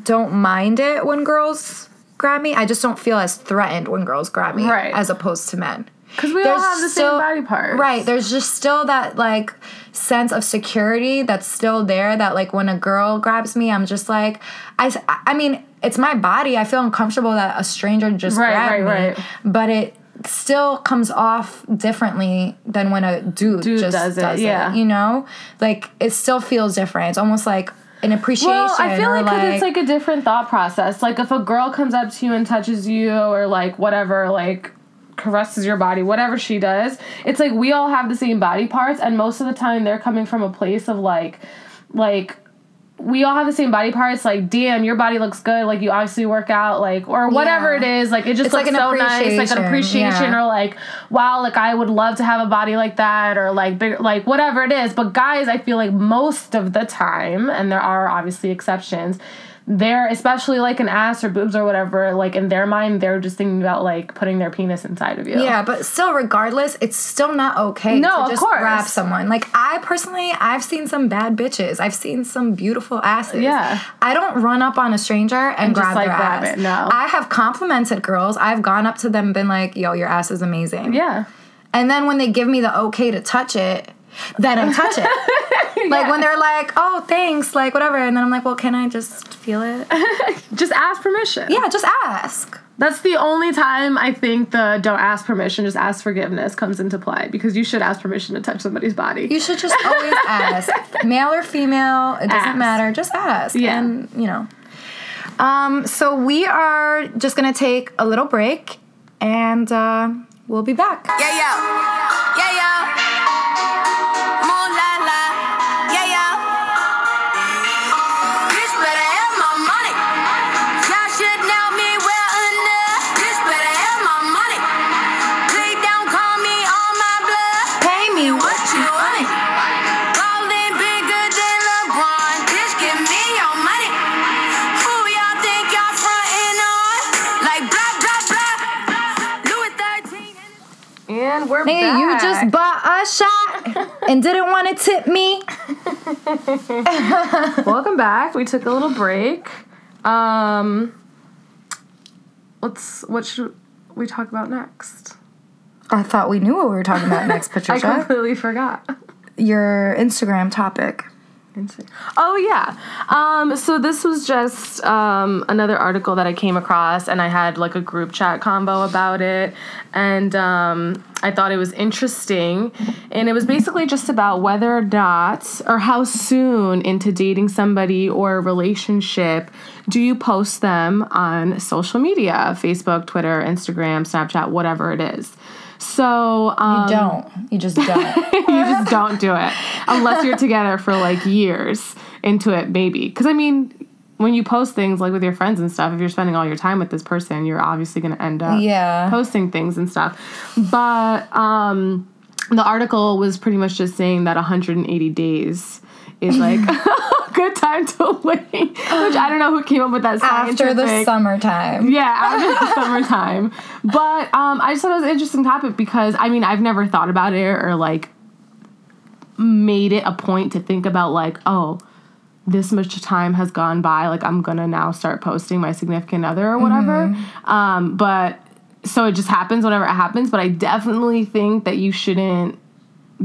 B: don't mind it when girls grab me, I just don't feel as threatened when girls grab me
A: Right.
B: as opposed to men.
A: Because we all have the
B: still-
A: same body parts.
B: Right. There's just still that like sense of security that's still there that like when a girl grabs me, I'm just like I I mean, it's my body. I feel uncomfortable that a stranger just
A: Right,
B: grabbed
A: right,
B: me.
A: right.
B: But it still comes off differently than when a dude,
A: Dude
B: just
A: does
B: does
A: it,
B: it,
A: yeah.
B: You know? Like it still feels different. It's almost like an appreciation.
A: Well, I feel like, like, it's like a different thought process. Like if a girl comes up to you and touches you or like whatever, like caresses your body, whatever she does, it's like we all have the same body parts and most of the time they're coming from a place of like like we all have the same body parts like damn your body looks good like you obviously work out like or whatever
B: Yeah.
A: it is like it just
B: It's
A: looks
B: an
A: so nice like an
B: appreciation,
A: appreciation
B: yeah.
A: or like wow like i would love to have a body like that or like big like whatever it is but guys i feel like most of the time and there are obviously exceptions they're especially like an ass or boobs or whatever like in their mind they're just thinking about like putting their penis inside of you
B: Yeah, but still, regardless, it's still not okay
A: No,
B: to
A: of
B: just
A: course.
B: grab someone. Like I personally, I've seen some bad bitches. I've seen some beautiful asses.
A: Yeah.
B: I don't run up on a stranger and,
A: just,
B: grab
A: like,
B: their
A: grab
B: ass.
A: it, no.
B: I have complimented girls. I've gone up to them, and been like, "Yo, your ass is amazing."
A: yeah
B: And then when they give me the okay to touch it, then I touch it. (laughs) Like when they're like, "Oh, thanks," like whatever, and then I'm like, "Well, can I just feel it?" (laughs)
A: just ask permission
B: yeah, just ask.
A: That's the only time I think the don't ask permission, just ask forgiveness comes into play because you should ask permission to touch somebody's body.
B: You should just always (laughs) ask, male or female. It doesn't
A: Ask.
B: matter. Just ask.
A: Yeah.
B: And you know. Um. So we are just gonna take a little break, and uh, we'll be back.
C: Yeah, yeah. Yeah, yeah. You
B: just bought a shot and didn't want to tip me. (laughs)
A: Welcome back. We took a little break. Um, let's. What should we talk about next?
B: I thought we knew what we were talking about next, (laughs) Patricia.
A: I completely forgot.
B: Your Instagram topic.
A: Oh yeah. Um, so this was just um, another article that I came across, and I had like a group chat combo about it, and um, I thought it was interesting, and it was basically just about whether or not, or how soon into dating somebody or a relationship do you post them on social media, Facebook, Twitter, Instagram, Snapchat, whatever it is. So um,
B: You don't. You just (laughs) don't.
A: you just don't do it unless you're together for like years into it maybe because i mean when you post things like with your friends and stuff if you're spending all your time with this person you're obviously going to end up
B: Yeah.
A: posting things and stuff but um the article was pretty much just saying that 180 days is like (laughs) a good time to (laughs) wait which i don't know who came up with that
B: After the summertime.
A: yeah, after the (laughs) summertime. But um, I just thought it was an interesting topic because I mean I've never thought about it or like made it a point to think about like oh this much time has gone by like I'm gonna now start posting my significant other or whatever. Um, but so it just happens whenever it happens. But I definitely think that you shouldn't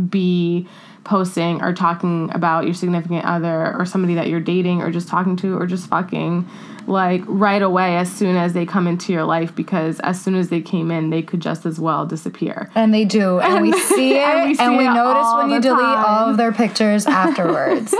A: be posting or talking about your significant other or somebody that you're dating or just talking to or just fucking like right away as soon as they come into your life because as soon as they came in they could just as well disappear.
B: And they do. And, we (laughs) see it.
A: And
B: And
A: we
B: we,
A: it
B: notice when you delete
A: time.
B: all of their pictures (laughs) afterwards.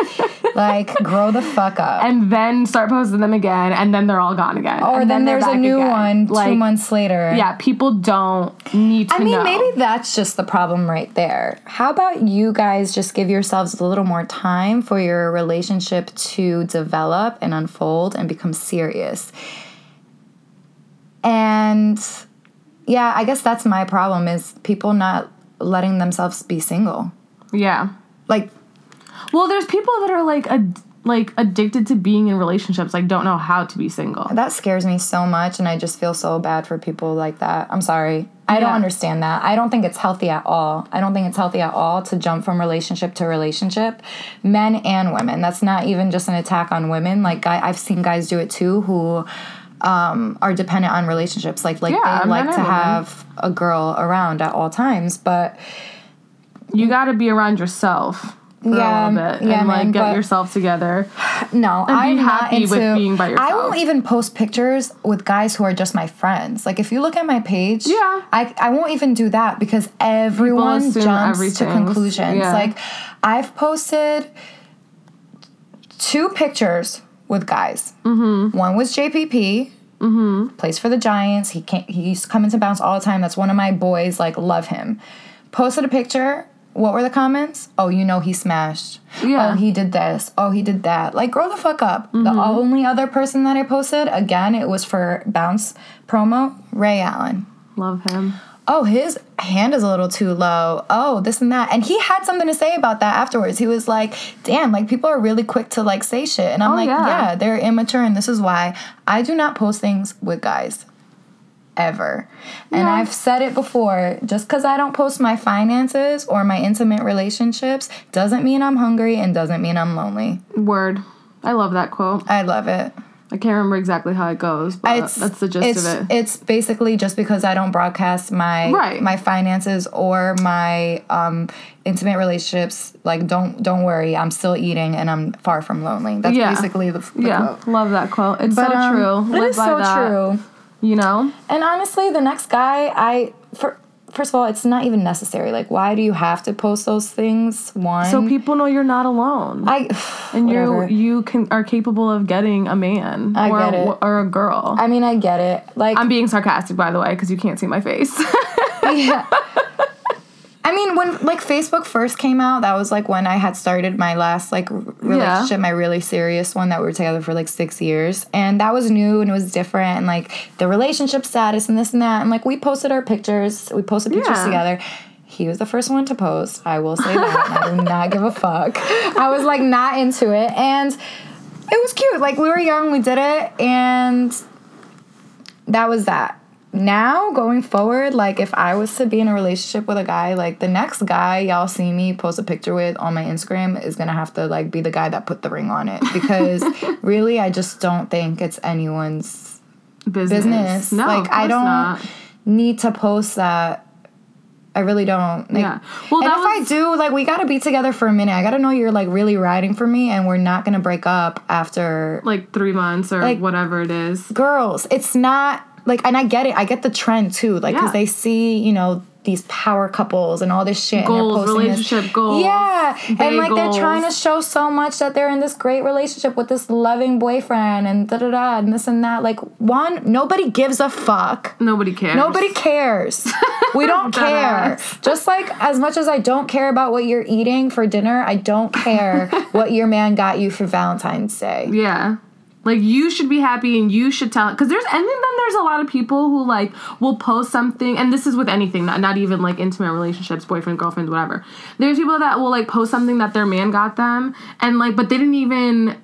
B: like, grow the fuck up.
A: And then start posting them again and then they're all gone again.
B: or
A: And
B: then,
A: they're
B: there's a new
A: again.
B: one
A: Like,
B: two months later.
A: Yeah, people don't need to
B: I mean,
A: know.
B: maybe that's just the problem right there. How about you guys just give yourselves a little more time for your relationship to develop and unfold and become serious? And yeah, I guess that's my problem is people not letting themselves be single.
A: Yeah.
B: Like
A: Well, there's people that are like ad- like addicted to being in relationships, like don't know how to be single.
B: that scares me so much and I just feel so bad for people like that. I'm sorry. I don't understand that. I don't think it's healthy at all. I don't think it's healthy at all to jump from relationship to relationship, men and women. That's not even just an attack on women. Like guy, I've seen guys do it too who um, are dependent on relationships. Like like
A: Yeah,
B: they like to
A: women.
B: have a girl around at all times, but
A: You got to be around yourself. For
B: Yeah,
A: a little bit
B: yeah,
A: and like
B: man,
A: get yourself together.
B: No, I'm not
A: happy
B: into.
A: with being by
B: I won't even post pictures with guys who are just my friends. Like if you look at my page,
A: Yeah.
B: I I won't even do that because everyone jumps to conclusions.
A: yeah.
B: Like I've posted two pictures with guys. Mm-hmm. One was JPP. Mm-hmm. Plays for the Giants. He can't. He's coming to bounce all the time. That's one of my boys. Like love him. Posted a picture. What were the comments? Oh, you know he smashed.
A: Yeah.
B: Oh, he did this. Oh, he did that. Like, grow the fuck up. The
A: Mm-hmm.
B: only other person that I posted, again, it was for Bounce promo, Ray Allen.
A: Love him.
B: Oh, his hand is a little too low. Oh, this and that. And he had something to say about that afterwards. He was like, damn, like people are really quick to like say shit. And I'm
A: Oh,
B: like,
A: yeah.
B: yeah, they're immature. And this is why I do not post things with guys ever. And
A: Yeah.
B: I've said it before just because I don't post my finances or my intimate relationships doesn't mean I'm hungry and doesn't mean I'm lonely.
A: Word. I love that quote.
B: I love it.
A: I can't remember exactly how it goes, but
B: It's,
A: that's the gist of it.
B: It's basically just because I don't broadcast my
A: Right.
B: my finances or my um, intimate relationships. Like, don't don't worry, I'm still eating and I'm far from lonely. That's
A: Yeah.
B: basically the, the
A: yeah,
B: quote.
A: love that quote. It's
B: But,
A: so
B: um,
A: true.
B: It
A: Live
B: is so
A: that,
B: true.
A: You know?
B: And honestly, the next guy, I for first of all, it's not even necessary. Like, why do you have to post those things? One,
A: So people know you're not alone.
B: I (sighs)
A: and
B: whatever.
A: you you can are capable of getting a man
B: I
A: or
B: get
A: a,
B: it.
A: or a girl.
B: I mean, I get it. Like,
A: I'm being sarcastic, by the way, because you can't see my face. (laughs)
B: yeah. I mean, when like Facebook first came out, that was like when I had started my last like relationship, my really serious one that we were together for like six years, and that was new and it was different, and like the relationship status and this and that, and like we posted our pictures, we posted pictures
A: Yeah.
B: together. He was the first one to post. I will say that. I do (laughs) not give a fuck. I was like not into it, and it was cute. Like we were young, we did it, and that was that. Now going forward, like if I was to be in a relationship with a guy, like the next guy y'all see me post a picture with on my Instagram is gonna have to like be the guy that put the ring on it because (laughs) really I just don't think it's anyone's
A: business.
B: business.
A: No,
B: like I don't
A: not.
B: need to post that. I really don't. Like,
A: Yeah. Well,
B: and if
A: was-
B: I do, like we gotta be together for a minute. I gotta know you're like really riding for me, and we're not gonna break up after
A: Like three months or
B: Like-
A: whatever it is.
B: girls it's not like and i get it i get the trend too like because
A: Yeah.
B: they see you know these power couples and all this shit
A: Goals,
B: and they're this-
A: relationship goals,
B: yeah and like they're trying to show so much that they're in this great relationship with this loving boyfriend and da da da and this and that like one nobody gives a fuck
A: Nobody cares.
B: Nobody cares. We (laughs) don't care. Just like as much as I don't care about what you're eating for dinner, I don't care (laughs) what your man got you for Valentine's Day.
A: Yeah. Like you should be happy and you should tell because there's and then there's a lot of people who like will post something and this is with anything not not even like intimate relationships boyfriend girlfriend whatever. There's people that will like post something that their man got them and like but they didn't even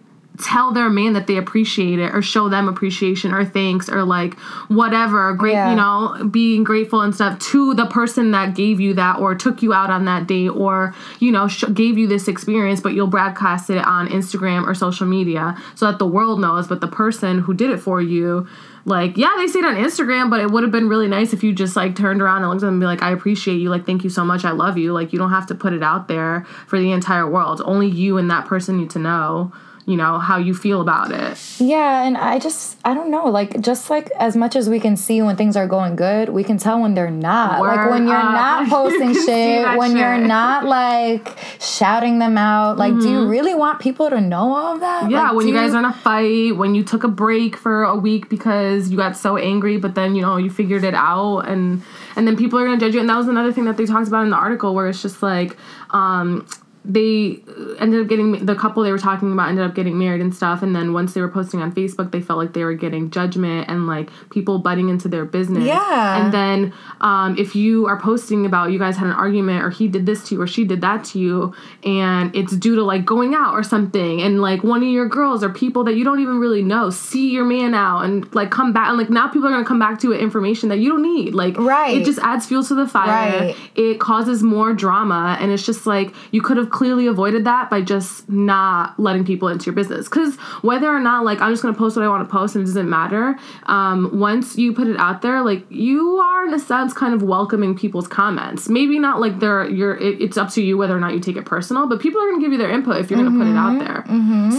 A: tell their man that they appreciate it or show them appreciation or thanks or like whatever. Great
B: Yeah.
A: you know being grateful and stuff to the person that gave you that or took you out on that date or you know sh- gave you this experience but you'll broadcast it on instagram or social media so that the world knows. But the person who did it for you like yeah they say it on instagram but it would have been really nice if you just like turned around and looked at them and be like i appreciate you. Like thank you so much. I love you. Like you don't have to put it out there for the entire world. Only you and that person need to know you know how you feel about it
B: Yeah, and I just I don't know, like just like as much as we can see when things are going good, we can tell when they're not. like when you're
A: up.
B: not (laughs) posting
A: see
B: shit, when you're not like shouting them out. Like, do you really want people to know all of that?
A: Mm-hmm. Yeah,
B: Like,
A: when you guys are in a fight, when you took a break for a week because you got so angry, but then you know you figured it out, and and then people are gonna judge you. And that was another thing that they talked about in the article, where it's just like, um, they ended up getting the couple they were talking about ended up getting married and stuff. And then once they were posting on Facebook, they felt like they were getting judgment and like people butting into their business.
B: Yeah.
A: and then um, if you are posting about you guys had an argument or he did this to you or she did that to you and it's due to like going out or something and like one of your girls or people that you don't even really know see your man out and like come back and like now people are gonna come back to it information that you don't need like
B: Right.
A: it just adds fuel to the fire
B: Right.
A: it causes more drama and it's just like you could have clearly avoided that by just not letting people into your business. Because whether or not, like, I'm just gonna post what I want to post and it doesn't matter. Um, once you put it out there, like, you are in a sense kind of welcoming people's comments. Maybe not like they're you're. It, it's up to you whether or not you take it personal, but people are gonna give you their input if you're gonna put it out there.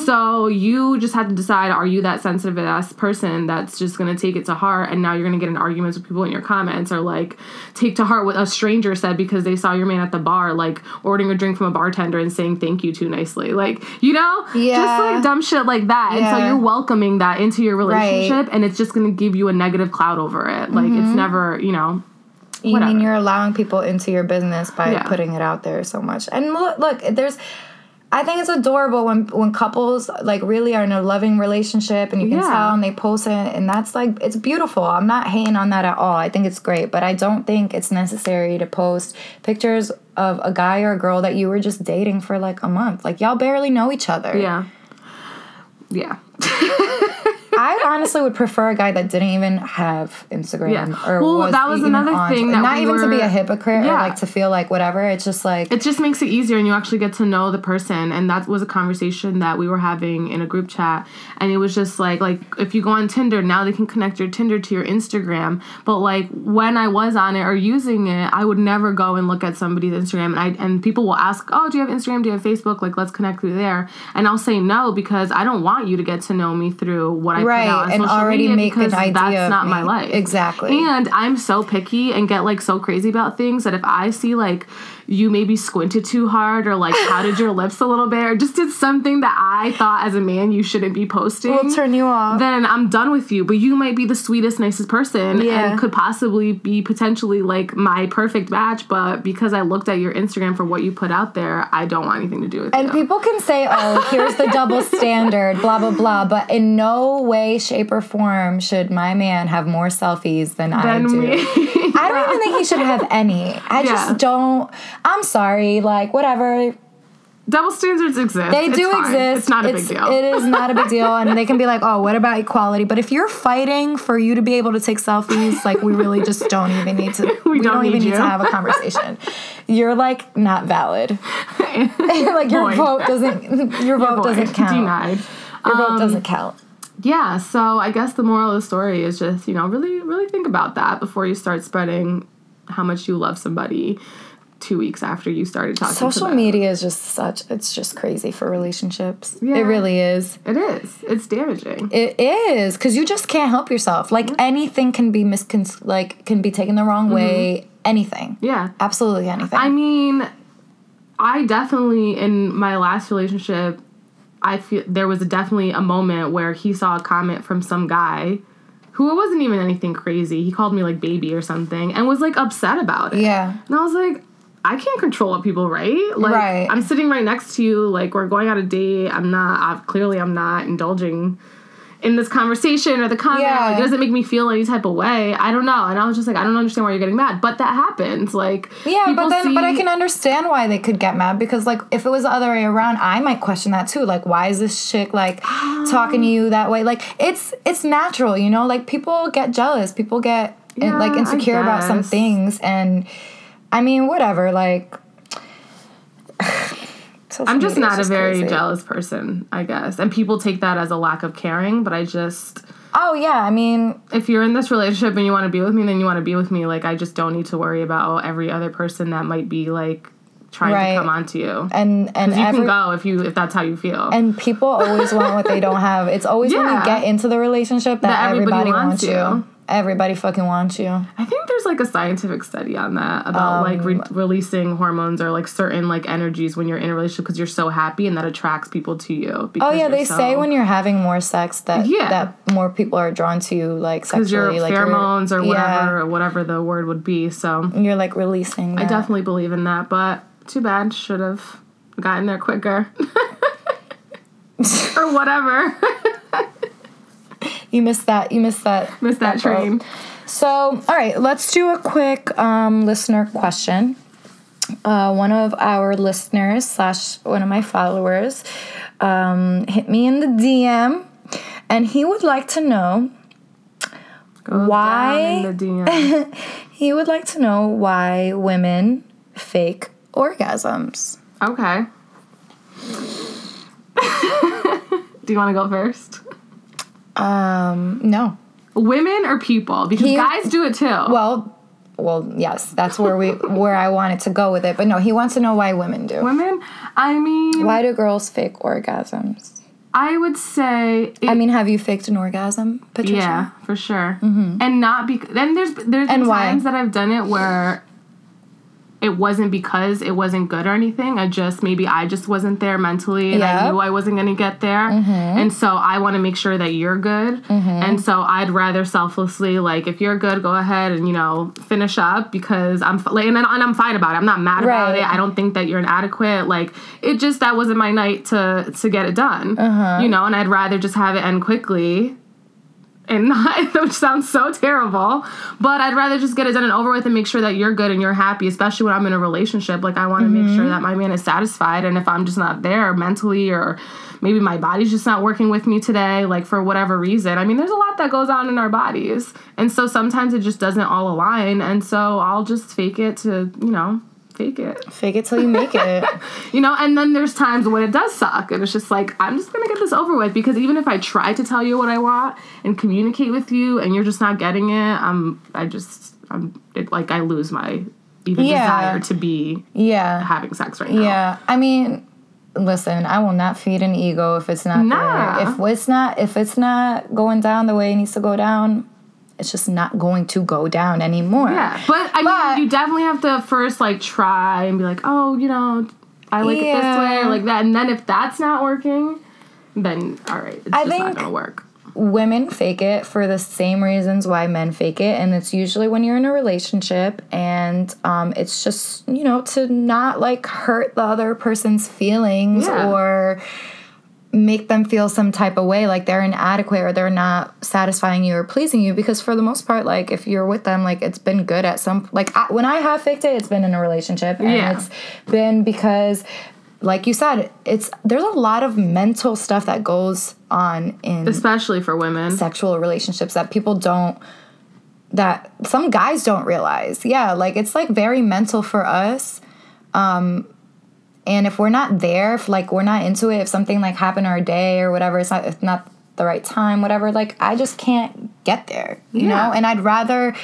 A: So you just have to decide: Are you that sensitive ass person that's just gonna take it to heart, and now you're gonna get in arguments with people in your comments, or like take to heart what a stranger said because they saw your man at the bar, like ordering a drink from a bartender and saying thank you too nicely, like you know,
B: Yeah.
A: just like dumb shit like that. And so you're welcoming that into your relationship, and it's just gonna give you a negative cloud over it. Like it's mm-hmm. never, you know,
B: You
A: Whatever.
B: mean you're allowing people into your business by
A: Yeah.
B: putting it out there so much? And look, look, there's. I think it's adorable when when couples like really are in a loving relationship and you can
A: Yeah.
B: tell and they post it and that's like it's beautiful. I'm not hating on that at all. I think it's great, but I don't think it's necessary to post pictures of a guy or a girl that you were just dating for like a month. Like y'all barely know each other.
A: yeah, yeah. (laughs)
B: I honestly would prefer a guy that didn't even have Instagram
A: Yeah.
B: or
A: Well,
B: was
A: that was another
B: on-
A: thing that
B: not
A: we
B: even to be a hypocrite or like to feel like whatever. It's just like
A: it just makes it easier and you actually get to know the person and that was a conversation that we were having in a group chat and it was just like like if you go on tinder now they can connect your tinder to your instagram but like when i was on it or using it i would never go and look at somebody's instagram and i and people will ask oh do you have instagram do you have facebook like let's connect through there and i'll say no because i don't want you to get to know me through what i
B: Right,
A: put out on
B: and
A: social
B: already
A: media
B: make an idea
A: that's not my life
B: Exactly.
A: and I'm so picky and get like so crazy about things that if I see like you maybe squinted too hard or like pouted your lips a little bit or just did something that I thought as a man you shouldn't be posting,
B: will turn you off.
A: then I'm done with you. But you might be the sweetest, nicest person
B: Yeah.
A: and could possibly be potentially like my perfect match. But because I looked at your Instagram for what you put out there, I don't want anything to do with it.
B: And
A: you.
B: people can say, oh, here's the double (laughs) standard, blah, blah, blah. But in no way, shape, or form should my man have more selfies than I do. I don't even think he should have any. I (laughs)
A: Yeah.
B: just don't. I'm sorry. Like, whatever.
A: Double standards exist.
B: They
A: It's
B: do exist.
A: It's not a big deal.
B: It is not a big deal. And they can be like, oh, what about equality? But if you're fighting for you to be able to take selfies, like, we really just don't even need to. (laughs) We,
A: don't
B: don't, even
A: need
B: need to have a conversation. You're like not valid. (laughs) like your vote doesn't. Your vote doesn't count.
A: Denied.
B: Your vote
A: Um,
B: doesn't count.
A: yeah so i guess the moral of the story is just you know really really think about that before you start spreading how much you love somebody two weeks after you started talking to
B: Social media is just such. It's just crazy for relationships.
A: Yeah.
B: It really is.
A: it is it's damaging
B: It is because you just can't help yourself. Like anything can be miscon like can be taken the wrong way. Mm-hmm. Anything.
A: yeah
B: Absolutely anything.
A: i mean i definitely in my last relationship i feel there was definitely a moment where he saw a comment from some guy who it wasn't even anything crazy he called me like baby or something and was like upset about it
B: yeah.
A: And I was like, I can't control what people write. Like,
B: Right.
A: I'm sitting right next to you. Like, we're going on a date. I'm not, I've, clearly, I'm not indulging in this conversation or the comment.
B: Yeah.
A: Like, it doesn't make me feel any type of way. I don't know. And I was just like, I don't understand why you're getting mad. But that happens. Like,
B: Yeah, but then but I can understand why they could get mad because like if it was the other way around, I might question that too. Like why is this chick like ah. talking to you that way? Like it's it's natural, you know? Like people get jealous. People get eh,
A: Yeah,
B: like insecure about some things and I mean, whatever, like (sighs)
A: I'm just not a very
B: crazy.
A: jealous person, I guess. And people take that as a lack of caring. But I just,
B: Oh yeah, I mean,
A: if you're in this relationship and you want to be with me, then you want to be with me. Like, I just don't need to worry about every other person that might be like trying
B: Right.
A: to come onto you.
B: and and
A: you
B: every,
A: can go if you if that's how you feel.
B: and people always want what they don't have. It's always when you (laughs) get into the relationship that,
A: That everybody
B: everybody,
A: wants
B: wants you.
A: you.
B: Everybody fucking wants you.
A: I think there's like a scientific study on that about like
B: Um,
A: re- releasing hormones or like certain like energies when you're in a relationship because you're so happy and that attracts people to you.
B: Oh yeah, they say when you're having more sex that
A: Yeah.
B: that more people are drawn to you like
A: because
B: sexually,
A: your
B: like
A: pheromones or whatever
B: Yeah,
A: or whatever the word would be. So
B: you're like releasing.
A: I definitely believe in that, but too bad. Should have gotten there quicker. (laughs) or whatever. (laughs)
B: you missed that. You missed that.
A: Missed that
B: boat.
A: train.
B: So, all right, let's do a quick um, listener question. Uh, one of our listeners slash one of my followers um, hit me in the DM, and he would like to know
A: Go
B: Why?
A: down in the DM. (laughs)
B: he would like to know why women fake orgasms.
A: okay. (laughs) Do you want to go first?
B: Um, no.
A: Women or people? Because
B: He-
A: guys do it too.
B: Well, well, yes, that's where we (laughs) where I wanted to go with it. But no, he wants to know why women do.
A: women. I mean,
B: Why do girls fake orgasms?
A: I would say. It,
B: I mean, have you faked an orgasm, Patricia?
A: Yeah, for sure. And not because then there's there's
B: Mm-hmm. And why?
A: times that I've done it where it wasn't because it wasn't good or anything. I just maybe I just wasn't there mentally and.
B: Mm-hmm.
A: I knew I wasn't gonna get there. And so I want to make sure that you're good. And so I'd rather selflessly like if you're good, go ahead and you know finish up because I'm like and, then, and I'm fine about it. I'm not mad about it. I don't think that you're inadequate. Like it just that wasn't my night to to get it done.
B: Uh-huh.
A: You know, and I'd rather just have it end quickly and (laughs) not which sounds so terrible but i'd rather just get it done and over with and make sure that you're good and you're happy especially when i'm in a relationship like i want to make
B: Mm-hmm.
A: sure that my man is satisfied and if i'm just not there mentally or maybe my body's just not working with me today like for whatever reason i mean there's a lot that goes on in our bodies and so sometimes it just doesn't all align and so i'll just fake it to you know fake it
B: Fake it till you make it. (laughs)
A: you know and then there's times when it does suck and it's just like i'm just gonna get this over with because even if i try to tell you what i want and communicate with you and you're just not getting it i'm i just i'm it, like i lose my even
B: Yeah.
A: desire to be
B: yeah.
A: having sex right now
B: Yeah. I mean, listen, I will not feed an ego if it's not
A: Nah.
B: there. If it's not if it's not going down the way it needs to go down, it's just not going to go down anymore.
A: yeah but i
B: But-
A: mean you definitely have to first like try and be like oh you know i like it this way
B: Yeah.
A: or like that and then if that's not working then all right it's
B: I
A: just not gonna work
B: women fake it for the same reasons why men fake it and it's usually when you're in a relationship and um, it's just you know to not like hurt the other person's feelings
A: Yeah.
B: or make them feel some type of way like they're inadequate or they're not satisfying you or pleasing you because for the most part like if you're with them like it's been good at some like I, when i have faked it it's been in a relationship and
A: Yeah.
B: it's been because like you said it's there's a lot of mental stuff that goes on in
A: especially for women
B: sexual relationships that people don't that some guys don't realize. Yeah, like it's like very mental for us. Um and if we're not there, if like we're not into it, if something like happened our day or whatever, it's not it's not the right time, whatever, like I just can't get there. You
A: Yeah.
B: know? And I'd rather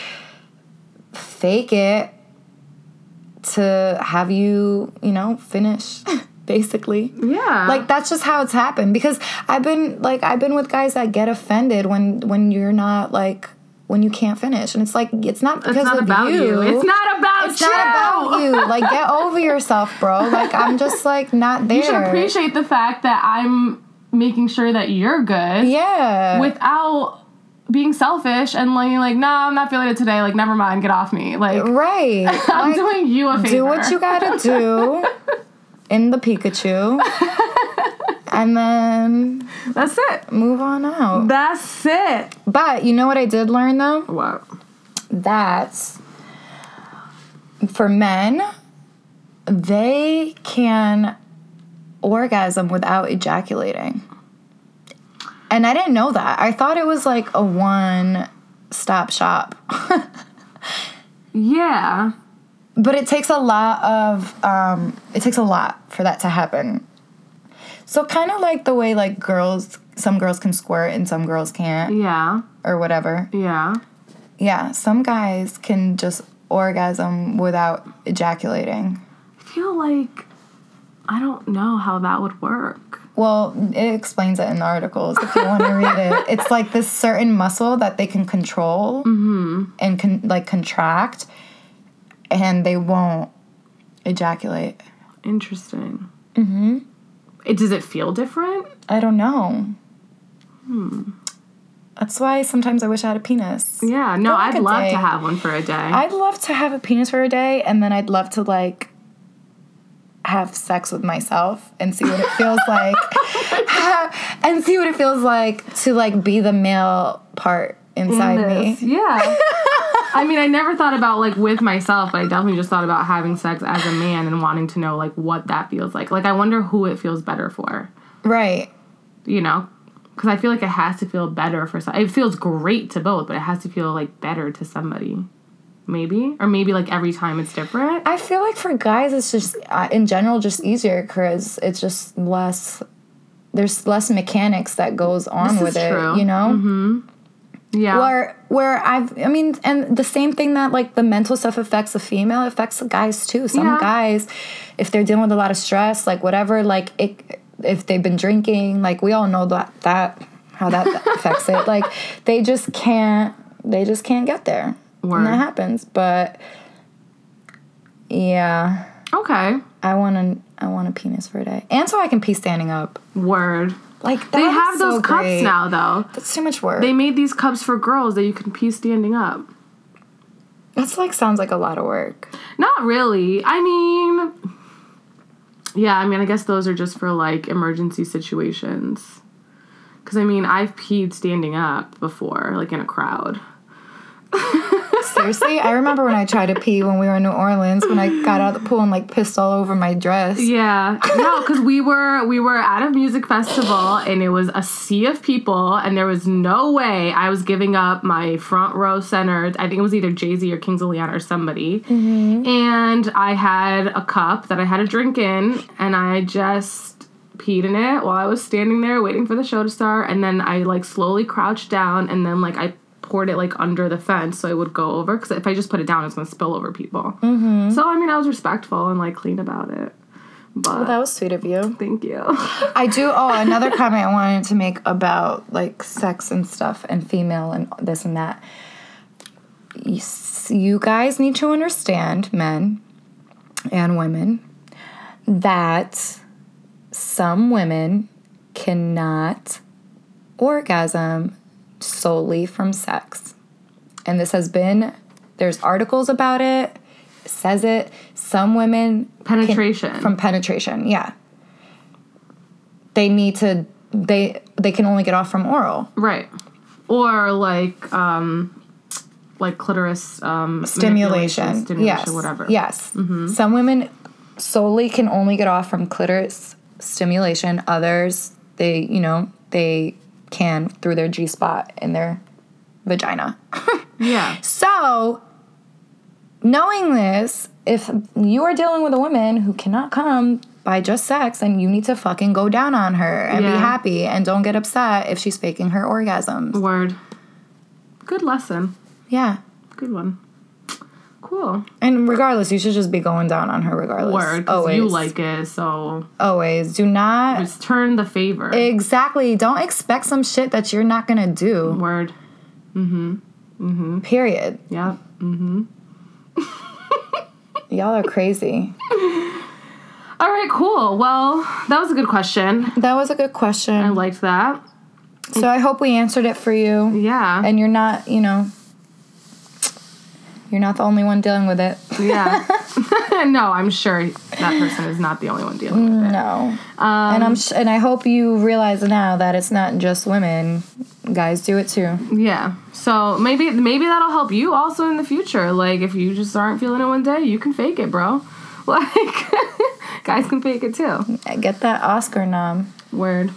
B: fake it to have you, you know, finish (laughs) basically.
A: yeah
B: Like that's just how it's happened because I've been like I've been with guys that get offended when when you're not like when you can't finish and it's like it's not because
A: it's not
B: of
A: about you.
B: you.
A: It's not about you.
B: It's
A: you.
B: not about you. (laughs) Like get over yourself, bro. Like I'm just like not there.
A: You should appreciate the fact that I'm making sure that you're good
B: Yeah.
A: without being selfish and like, like, nah, I'm not feeling it today. Like, never mind, get off me. Like, uh,
B: right. (laughs)
A: I'm
B: Like,
A: doing you a favor.
B: do what you gotta do (laughs) in the Pikachu. And then
A: That's it.
B: move on out.
A: That's it.
B: But you know what I did learn though?
A: What?
B: that for men, they can orgasm without ejaculating. And I didn't know that. I thought it was like a one stop shop.
A: Yeah.
B: but it takes a lot of um, it takes a lot for that to happen. So kind of like the way like girls some girls can squirt and some girls can't
A: Yeah.
B: or whatever.
A: Yeah.
B: Yeah, some guys can just orgasm without ejaculating.
A: I feel like I don't know how that would work.
B: Well, it explains it in the articles if you want to read it. (laughs) It's like this certain muscle that they can control and can like contract, and they won't ejaculate.
A: Interesting. Mm-hmm. It, does it feel different?
B: I don't know. Hmm. That's why sometimes I wish I had a penis.
A: Yeah. No,
B: like,
A: I'd love
B: day.
A: to have one for a day.
B: I'd love to have a penis for a day, and then I'd love to like have sex with myself and see what it feels (laughs) like, (laughs) and see what it feels like to like be the male part inside me.
A: Yeah. (laughs) I mean, I never thought about like with myself, but I definitely just thought about having sex as a man and wanting to know like what that feels like. Like, I wonder who it feels better for,
B: Right.
A: you know? Because I feel like it has to feel better for some. It feels great to both, but it has to feel like better to somebody. maybe or maybe like every time it's different
B: I feel like for guys, it's just uh, in general just easier because it's just less. There's less mechanics that goes on
A: This
B: with it,
A: true. Mm-hmm.
B: you know.
A: Yeah
B: Where where I've I mean, and the same thing that like the mental stuff affects the female affects the guys too. Some
A: Yeah.
B: guys, if they're dealing with a lot of stress, like whatever, like it, if they've been drinking, like we all know that that how that (laughs) affects it. Like they just can't they just can't get there,
A: Word.
B: and that happens. But yeah,
A: okay
B: I want to I want a penis for a day, and so I can pee standing up.
A: word
B: Like
A: they have
B: so
A: those cups
B: great.
A: now though
B: That's too much work.
A: they made these cups for girls that you can pee standing up
B: That's like sounds like a lot of work.
A: Not really. I mean, yeah, I mean, I guess those are just for like emergency situations. Because I mean, I've peed standing up before, like in a crowd. (laughs)
B: Seriously, I remember when I tried to pee when we were in New Orleans when I got out of the pool and like pissed all over my dress.
A: Yeah, no, because we were we were at a music festival and it was a sea of people and there was no way I was giving up my front row center. I think it was either Jay Z or Kings of Leon or somebody, mm-hmm. and I had a cup that I had a drink in and I just peed in it while I was standing there waiting for the show to start and then I like slowly crouched down and then like I poured it like under the fence so it would go over because if I just put it down it's gonna spill over people. Mm-hmm. So I mean I was respectful and like clean about it. But
B: Well, that was sweet of you.
A: Thank you. (laughs)
B: I do. Oh, another comment I wanted to make about like sex and stuff and female and this and that. You You guys need to understand, men and women, that some women cannot orgasm solely from sex. And this has been, there's articles about it, it says it. Some women can-
A: Penetration.
B: from penetration, yeah. They need to they they can only get off from oral
A: right. Or like um like clitoris um
B: stimulation.
A: stimulation
B: yes.
A: whatever.
B: Yes. Some women solely can only get off from clitoris stimulation. Others they, you know, they can through their G spot in their vagina. (laughs)
A: Yeah.
B: So, knowing this, if you are dealing with a woman who cannot come by just sex, then you need to fucking go down on her and
A: Yeah.
B: be happy and don't get upset if she's faking her orgasms.
A: Word. Good lesson.
B: Yeah.
A: Good one. Cool.
B: And regardless, you should just be going down on her regardless.
A: Word.
B: Always.
A: you like it, so
B: Always. Do not.
A: just turn the favor.
B: Exactly. Don't expect some shit that you're not gonna do.
A: Word. Mm-hmm. Mm-hmm.
B: Period.
A: Yeah. Mm-hmm. (laughs)
B: Y'all are crazy.
A: All right, cool. Well, that was a good question.
B: That was a good question.
A: I liked that.
B: so I hope we answered it for you.
A: Yeah.
B: and you're not, you know, you're not the only one dealing with it.
A: yeah. (laughs) (laughs) no, I'm sure that person is not the only one dealing with it.
B: No,
A: Um,
B: and I'm sh- and I hope you realize now that it's not just women; guys do it too.
A: Yeah. So maybe maybe that'll help you also in the future. Like if you just aren't feeling it one day, you can fake it, bro. (laughs) Like guys can fake it too.
B: Get that Oscar nom.
A: Word.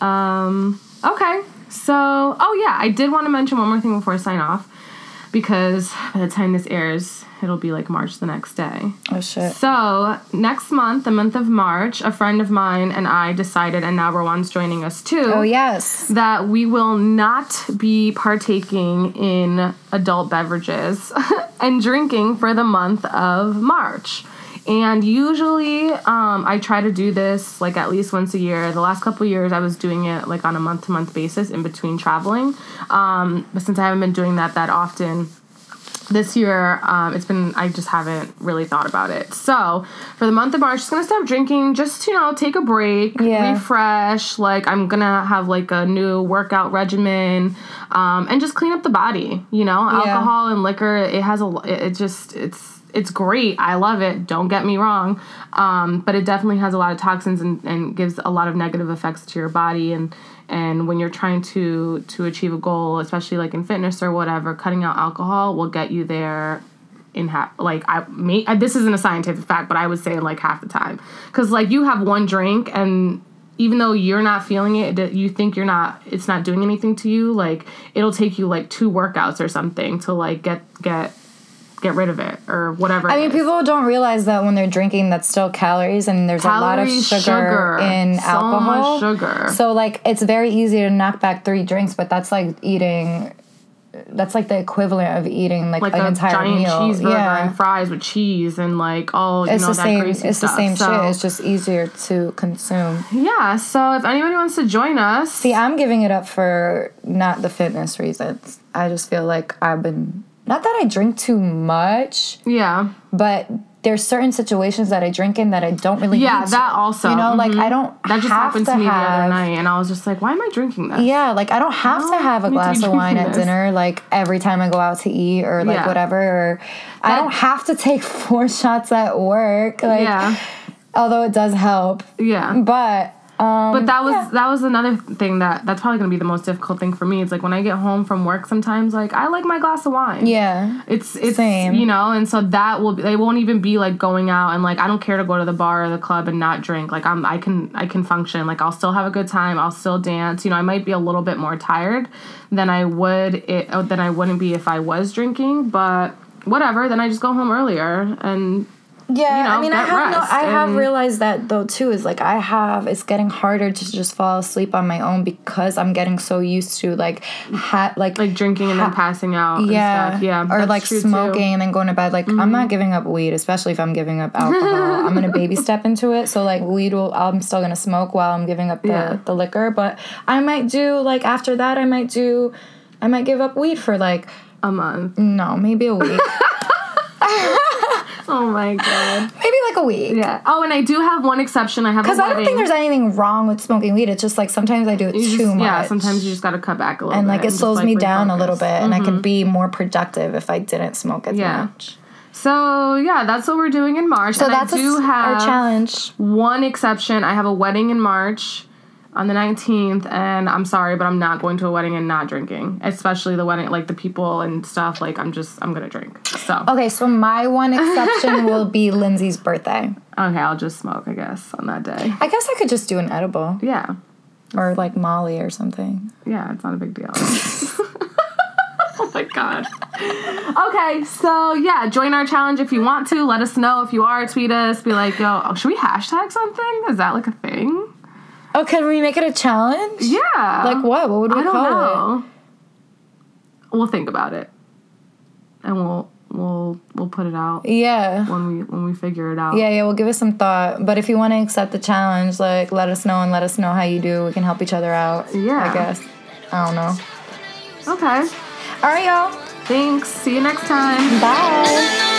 A: Um okay. So, oh yeah, I did want to mention one more thing before I sign off because by the time this airs, it'll be like March the next day.
B: Oh shit!
A: So, next month, the month of March, a friend of mine and I decided, and now Rawan's joining us too
B: Oh yes.
A: that we will not be partaking in adult beverages (laughs) and drinking for the month of March. And usually, um, I try to do this like at least once a year. The last couple years, I was doing it like on a month to month basis in between traveling. Um, but since I haven't been doing that that often, this year um, it's been i just haven't really thought about it so for the month of march just gonna stop drinking just you know take a break
B: Yeah.
A: refresh like i'm gonna have like a new workout regimen um, and just clean up the body you know alcohol and liquor it has a it just it's it's great. I love it. Don't get me wrong. Um, but it definitely has a lot of toxins and, and gives a lot of negative effects to your body. And and when you're trying to to achieve a goal especially like in fitness or whatever cutting out alcohol will get you there in half like i may uh, this isn't a scientific fact but i would say like half the time. Because like you have one drink and even though you're not feeling it you think you're not it's not doing anything to you like it'll take you like two workouts or something to like get get get rid of it or whatever.
B: I mean,
A: is.
B: people don't realize that when they're drinking, that's still calories, and there's a lot of sugar,
A: sugar,
B: in
A: so
B: alcohol.
A: sugar.
B: So like, it's very easy to knock back three drinks, but that's like eating. That's like the equivalent of eating like,
A: like
B: an entire
A: giant
B: meal.
A: cheeseburger
B: yeah,
A: and fries with cheese and like all you
B: it's
A: know
B: the
A: that
B: same.
A: greasy
B: It's the same
A: so,
B: shit. It's just easier to consume.
A: yeah. So if anybody wants to join us,
B: See, I'm giving it up for not the fitness reasons. I just feel like I've been not that I drink too much,
A: yeah,
B: but there's certain situations that I drink in that I don't really.
A: yeah,
B: need to.
A: that also.
B: You know, like
A: mhm.
B: I don't.
A: That just
B: have
A: happened to,
B: to
A: me the other night, and I was just like, why am I drinking this?
B: Yeah, like I don't have to
A: don't
B: have a glass of wine at
A: this.
B: dinner like every time I go out to eat or like
A: Yeah.
B: whatever. Or I don't have to take (laughs) four shots at work. Like,
A: yeah,
B: although it does help,
A: yeah.
B: but um,
A: But that was
B: yeah.
A: that was another thing that that's probably gonna be the most difficult thing for me. It's like when I get home from work, sometimes like I like my glass of wine.
B: yeah,
A: It's it's
B: Same.
A: you know, and so that will they won't even be like going out and like I don't care to go to the bar or the club and not drink. Like I'm I can I can function. Like I'll still have a good time. I'll still dance. You know, I might be a little bit more tired than I would it than I wouldn't be if I was drinking, but whatever. Then I just go home earlier and
B: Yeah,
A: you know,
B: I mean, I have no, I have realized that though too. Is like I have, it's getting harder to just fall asleep on my own because I'm getting so used to like, ha- like,
A: like drinking and then passing out.
B: yeah,
A: and stuff. yeah,
B: or like
A: true, too. Mm-hmm.
B: smoking and then going to bed. Like I'm not giving up weed, especially if I'm giving up alcohol. I'm gonna baby (laughs) step into it. So like weed will, I'm still gonna smoke while I'm giving up the
A: Yeah.
B: the liquor. But I might do like after that, I might do, I might give up weed for like
A: a month.
B: no, maybe a week, (laughs) (laughs)
A: Oh my god.
B: maybe like a week.
A: Yeah. Oh, and I do have one exception. I have
B: Because I don't think there's anything wrong with smoking weed. It's just like sometimes I do it
A: You
B: too
A: just-
B: much.
A: Yeah, sometimes you just got to cut back a little
B: and like it slows
A: like,
B: me down a little
A: refocus.
B: bit, and I
A: Mhm.
B: can be more productive if I didn't smoke as
A: Yeah.
B: much.
A: So yeah, that's what we're doing in March.
B: So
A: and
B: that's
A: I
B: a
A: do
B: s-
A: have
B: our challenge.
A: one exception. I have a wedding in March on the 19th, and I'm sorry, but I'm not going to a wedding and not drinking. Especially the wedding, like the people and stuff. Like I'm just, I'm gonna drink. So
B: Okay, so my one exception (laughs) will be Lynsey's birthday.
A: okay, I'll just smoke, I guess, on that day.
B: I guess I could just do an edible
A: Yeah,
B: or like Molly or something.
A: yeah, it's not a big deal. (laughs) (laughs) oh my god. Okay, so yeah, join our challenge if you want to. Let us know if you are. Tweet us. Be like, yo, oh, should we hashtag something? Is that like a thing?
B: Oh, can we make it a challenge?
A: Yeah.
B: Like what? What would we
A: I don't
B: call it?
A: We'll think about it, and we'll we'll we'll put it out
B: Yeah.
A: when we when we figure it out.
B: Yeah, yeah, we'll give it some thought. But if you want to accept the challenge, like let us know and let us know how you do. We can help each other out.
A: Yeah.
B: I guess. I don't know.
A: Okay.
B: All right, y'all.
A: Thanks. See you next time.
B: Bye.